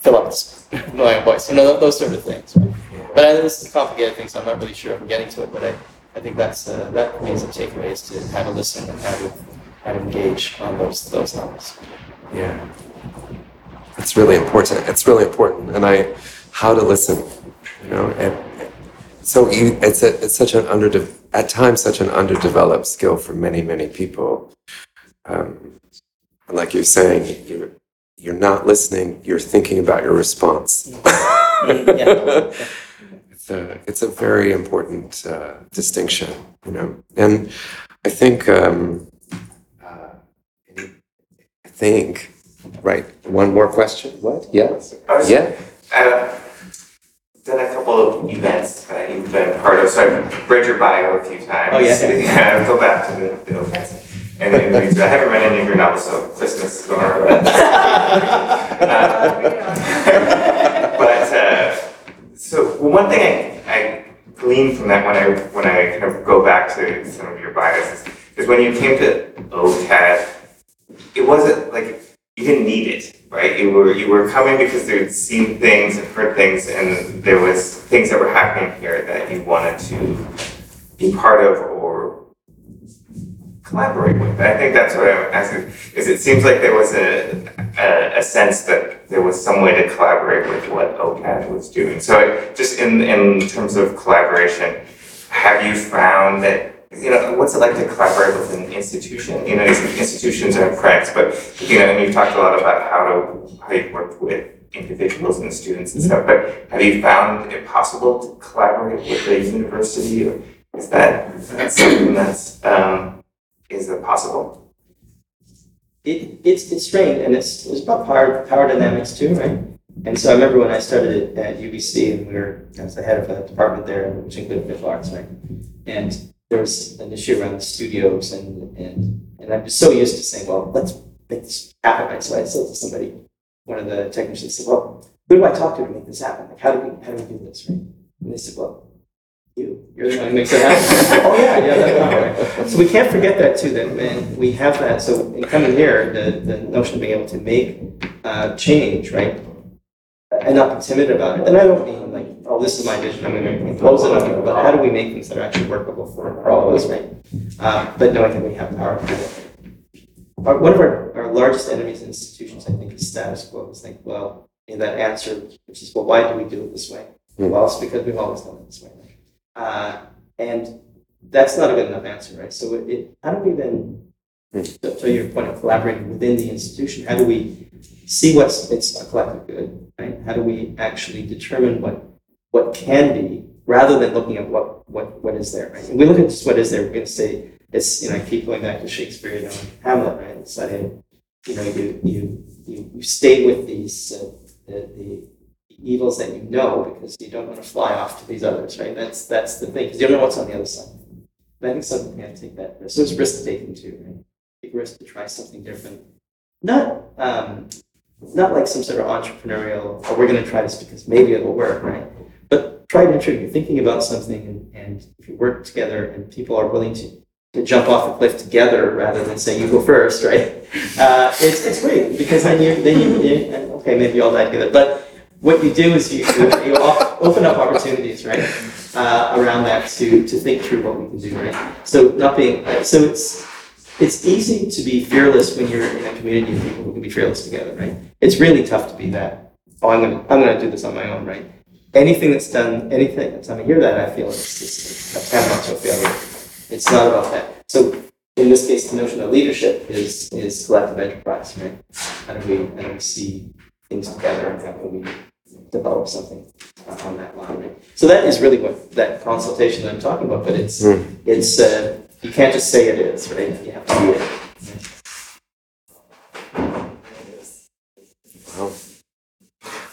fill up (laughs) my voice. You know, those sort of things. But I, this is a complicated thing, so I'm not really sure if I'm getting to it. But I, I think that's uh, that means a takeaway is to how to listen and how to how to engage on those those levels. Yeah. It's really important. It's really important. And I, how to listen, you know, and so you, it's a, it's such an under, at times such an underdeveloped skill for many, many people. Um, like you're saying, you're, you're not listening, you're thinking about your response. Yeah. (laughs) it's a, it's a very important uh, distinction, you know, and I think, um, uh, I think, right, one more question, what? Yes? I was- Yeah? I've done a couple of events that you've been part of, so I've read your bio a few times. Oh, yeah? (laughs) Yeah, I'll go back to the, the events. And then, I haven't read any of your novels, so Christmas is going (laughs) on. But, uh, so, well, one thing I, I gleaned from that when I, when I kind of go back to some of your bios is, is when you came to OCAD, it wasn't like, you didn't need it, right? You were, you were coming because you'd seen things and heard things, and there was things that were happening here that you wanted to be part of or collaborate with. I think that's what I'm asking, is it seems like there was a, a, a sense that there was some way to collaborate with what OCAD was doing. So just in, in terms of collaboration, have you found that, you know, what's it like to collaborate with an institution? You know, institutions are cranks, but, you know, and you've talked a lot about how to, how you work with individuals and students and stuff, but have you found it possible to collaborate with a university? Or is that, something that's, um, is it possible? it, it's it's strained and it's it's about power power dynamics too, right? And so I remember when I started at UBC and we were I was the head of a department there, which included visual arts, right? And there was an issue around the studios and and and I'm just so used to saying, well, let's make this happen, right? So I said to somebody, one of the technicians said, well, who do I talk to to make this happen? Like, how do we how do we do this, right? And they said, well, you, you're the one who makes it happen. (laughs) oh yeah, yeah, that's right. So we can't forget that too, that when we have that, so in coming here, the, the notion of being able to make uh, change, right? And not be timid about it. And I don't mean like, oh, this is my vision, I'm gonna impose it on you, but how do we make things that are actually workable for, for all of us, right? Um, but knowing that we have power. to do it. Our, one of our, our largest enemies in institutions, I think, is status quo. It's like, well, in that answer, which is, well, why do we do it this way? Hmm. Well, it's because we've always done it this way. Uh, and that's not a good enough answer, right? So it, it how do we then, Hmm. to, to your point of collaborating within the institution, how do we see what's it's a collective good, right? How do we actually determine what what can be rather than looking at what what what is there, right? And we look at just what is there, we're going to say it's you know I keep going back to Shakespeare, you know, Hamlet, right? It's that you know you you you, you stay with these uh, the, the evils that you know because you don't want to fly off to these others, right? That's that's the thing because you don't know what's on the other side. But I think some we have to take that risk. So it's risk taking too, right? Take risk to try something different. Not um, not like some sort of entrepreneurial, oh, we're going to try this because maybe it'll work, right? But try and true. You're thinking about something, and, and if you work together and people are willing to, to jump off a cliff together rather than saying you go first, right? (laughs) Uh, it's, it's great because then you then you, you okay maybe you all die together, but what you do is you you, you open up opportunities, right, uh, around that to to think through what we can do, right? So not being so it's it's easy to be fearless when you're in a community of people who can be fearless together, right? It's really tough to be that. Oh, I'm gonna I'm gonna do this on my own, right? Anything that's done, anything that's time I hear that, I feel it's it's a tantamount to a failure. It's not about that. So in this case, the notion of leadership is is collective enterprise, right? How do we how do we see things together and how can we develop something uh, on that line, right? So that is really what that consultation that I'm talking about, but it's Hmm. it's uh, you can't just say it is, right? You have to be it. Wow.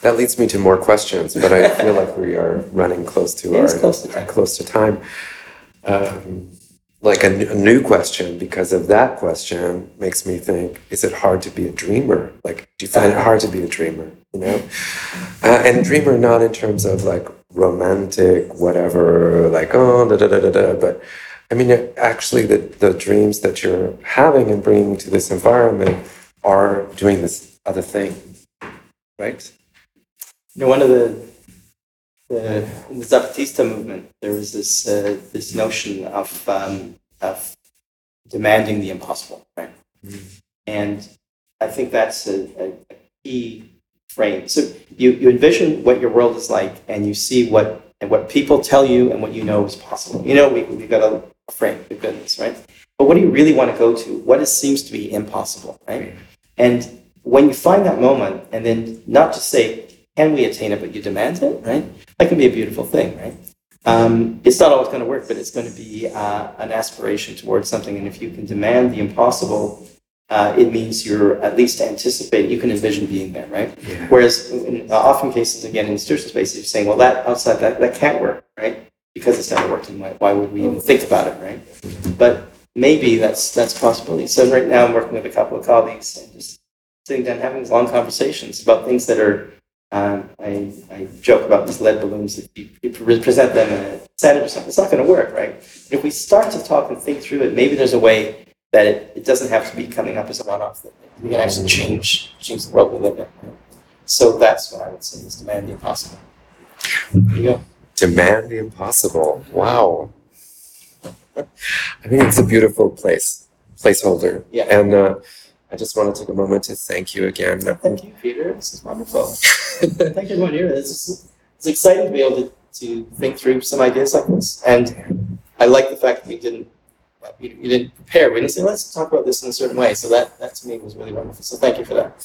That leads me to more questions, but I feel like we are running close to our close to time. close to time. Um, like a new question because of that question makes me think: Is it hard to be a dreamer? Like, do you find it hard to be a dreamer? You know, uh, and dreamer not in terms of like romantic whatever, like oh da da da da da, but I mean actually the the dreams that you're having and bringing to this environment are doing this other thing, right? You know, one of the the the Zapatista movement, there was this uh, this notion of um, of demanding the impossible, right? And I think that's a, a, a key frame. So you, you envision what your world is like, and you see what and what people tell you and what you know is possible. You know, we we've got a, a frame, we've got this, right? But what do you really want to go to? What is, seems to be impossible, right? And when you find that moment, and then not to say, can we attain it, but you demand it, right? That can be a beautiful thing, right? Um, it's not always going to work, but it's going to be uh, an aspiration towards something. And if you can demand the impossible, uh, it means you're at least anticipate, you can envision being there, right? Yeah. Whereas in uh, often cases, again, in institutional spaces, you're saying, well, that outside that, that can't work, right? Because it's never worked, and why, why would we even think about it, right? But maybe that's that's possibility. So right now, I'm working with a couple of colleagues and just sitting down having these long conversations about things that are. Um, I, I joke about these lead balloons that you, you present them in a Senate or something. It's not going to work, right? But if we start to talk and think through it, maybe there's a way that it, it doesn't have to be coming up as a one-off. That we can actually change change the world we live in. right? So that's what I would say is demand the impossible. There you go. Demand the impossible. Wow. (laughs) I think it's a beautiful place, placeholder. Yeah. And uh, I just want to take a moment to thank you again. Thank you, Peter. This is wonderful. (laughs) Thank you, everyone here. This is, it's exciting to be able to, to think through some ideas like this. And I like the fact that we didn't you, you didn't prepare. We didn't say, let's talk about this in a certain way. So that, that to me was really wonderful. So thank you for that.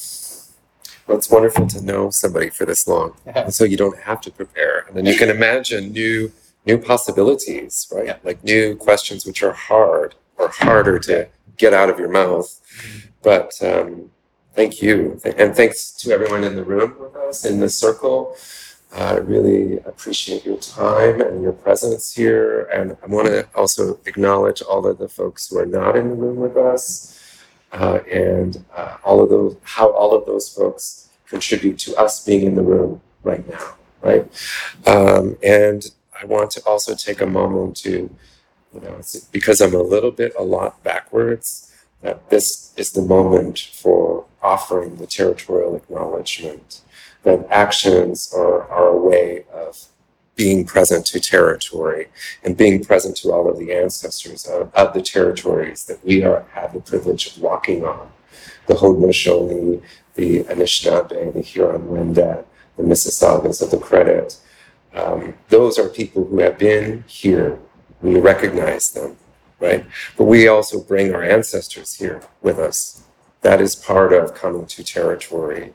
Well, it's wonderful to know somebody for this long. (laughs) And so you don't have to prepare. And then you can imagine new new possibilities, right? Yeah. Like new questions which are hard or harder to get out of your mouth. But um, thank you. And thanks to everyone in the room with us in the circle. I really appreciate your time and your presence here. And I want to also acknowledge all of the folks who are not in the room with us. Uh, and uh, all of those, how all of those folks contribute to us being in the room right now, right? Um, and I want to also take a moment to You know, because I'm a little bit a lot backwards that this is the moment for offering the territorial acknowledgement that actions are, are a way of being present to territory and being present to all of the ancestors of, of the territories that we are have the privilege of walking on. The Haudenosaunee, the Anishinaabe, the Huron-Wendat, the Mississaugas of the Credit. Um, those are people who have been here. We recognize them, right? But we also bring our ancestors here with us. That is part of coming to territory.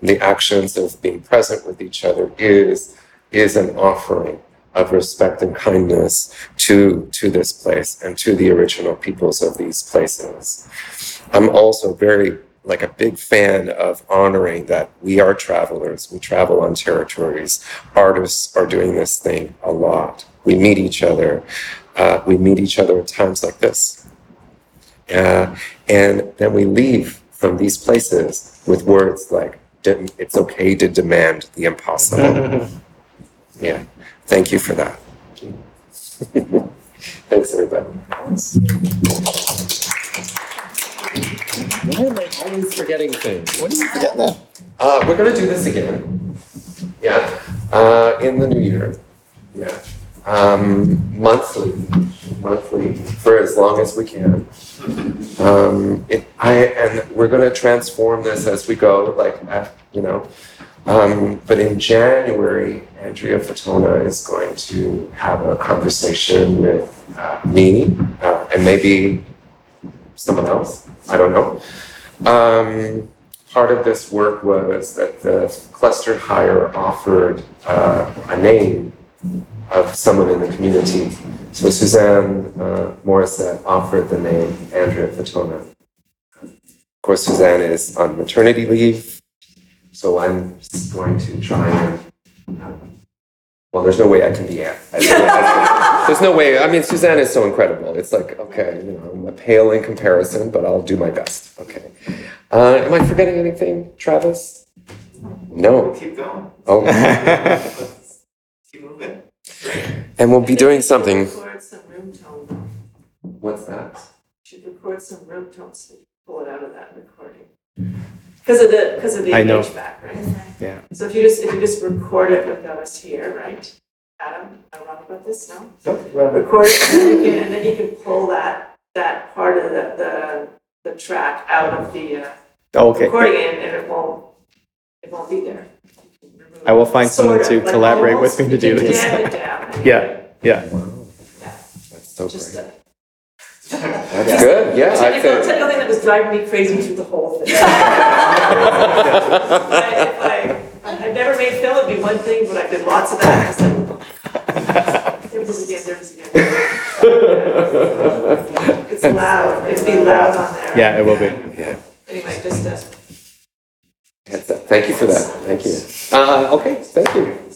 And the actions of being present with each other is is an offering of respect and kindness to to this place and to the original peoples of these places. I'm also very like a big fan of honoring that we are travelers. We travel on territories. Artists are doing this thing a lot. We meet each other. Uh, we meet each other at times like this. Uh, and then we leave from these places with words like, it's okay to demand the impossible. (laughs) yeah. Thank you for that. (laughs) Thanks, everybody. Why am I always forgetting things? What are you forgetting now? Uh, we're gonna do this again. Yeah, uh, in the new year. Yeah, um, monthly, monthly for as long as we can. Um, it, I and we're gonna transform this as we go, like you know. Um, but in January, Andrea Fatona is going to have a conversation with uh, me uh, and maybe someone else. I don't know. Um, part of this work was that the cluster hire offered uh, a name of someone in the community. So Suzanne uh, Morrissette offered the name Andrea Fatona. Of course, Suzanne is on maternity leave, so I'm going to try and. uh, well, there's no way I can be Anne. (laughs) There's no way. I mean, Suzanne is so incredible. It's like, okay, you know, I'm a pale in comparison, but I'll do my best. Okay. Uh, am I forgetting anything, Travis? No. Keep going. Oh, (laughs) Keep moving. And we'll be doing something. Record some room tone, What's that? should record some room tone so you can pull it out of that recording. Because of the, because of the I know. HVAC, right? Yeah. So if you just, if you just record it without us here, right? Adam, am I wrong about this, no? Record it, and then you can, and then you can pull that, that part of the, the, the track out of the, uh, Okay. recording and, and it won't, it won't be there. I will find someone Sort to like collaborate with me to do this. jam it. Yeah, yeah. Wow. That's so Just great. a That's good. Yeah, I technical, think. technical thing that was driving me crazy through the whole thing. (laughs) I, if I, I've never made film, it'd be one thing, but I did lots of that. (laughs) It's like, There it is again, there it is (laughs) again. It's loud, it'd be loud on there. Yeah, it will be. Yeah. Anyway, just, uh, Heads up. Thank you for that. Thank you. Uh, okay, thank you.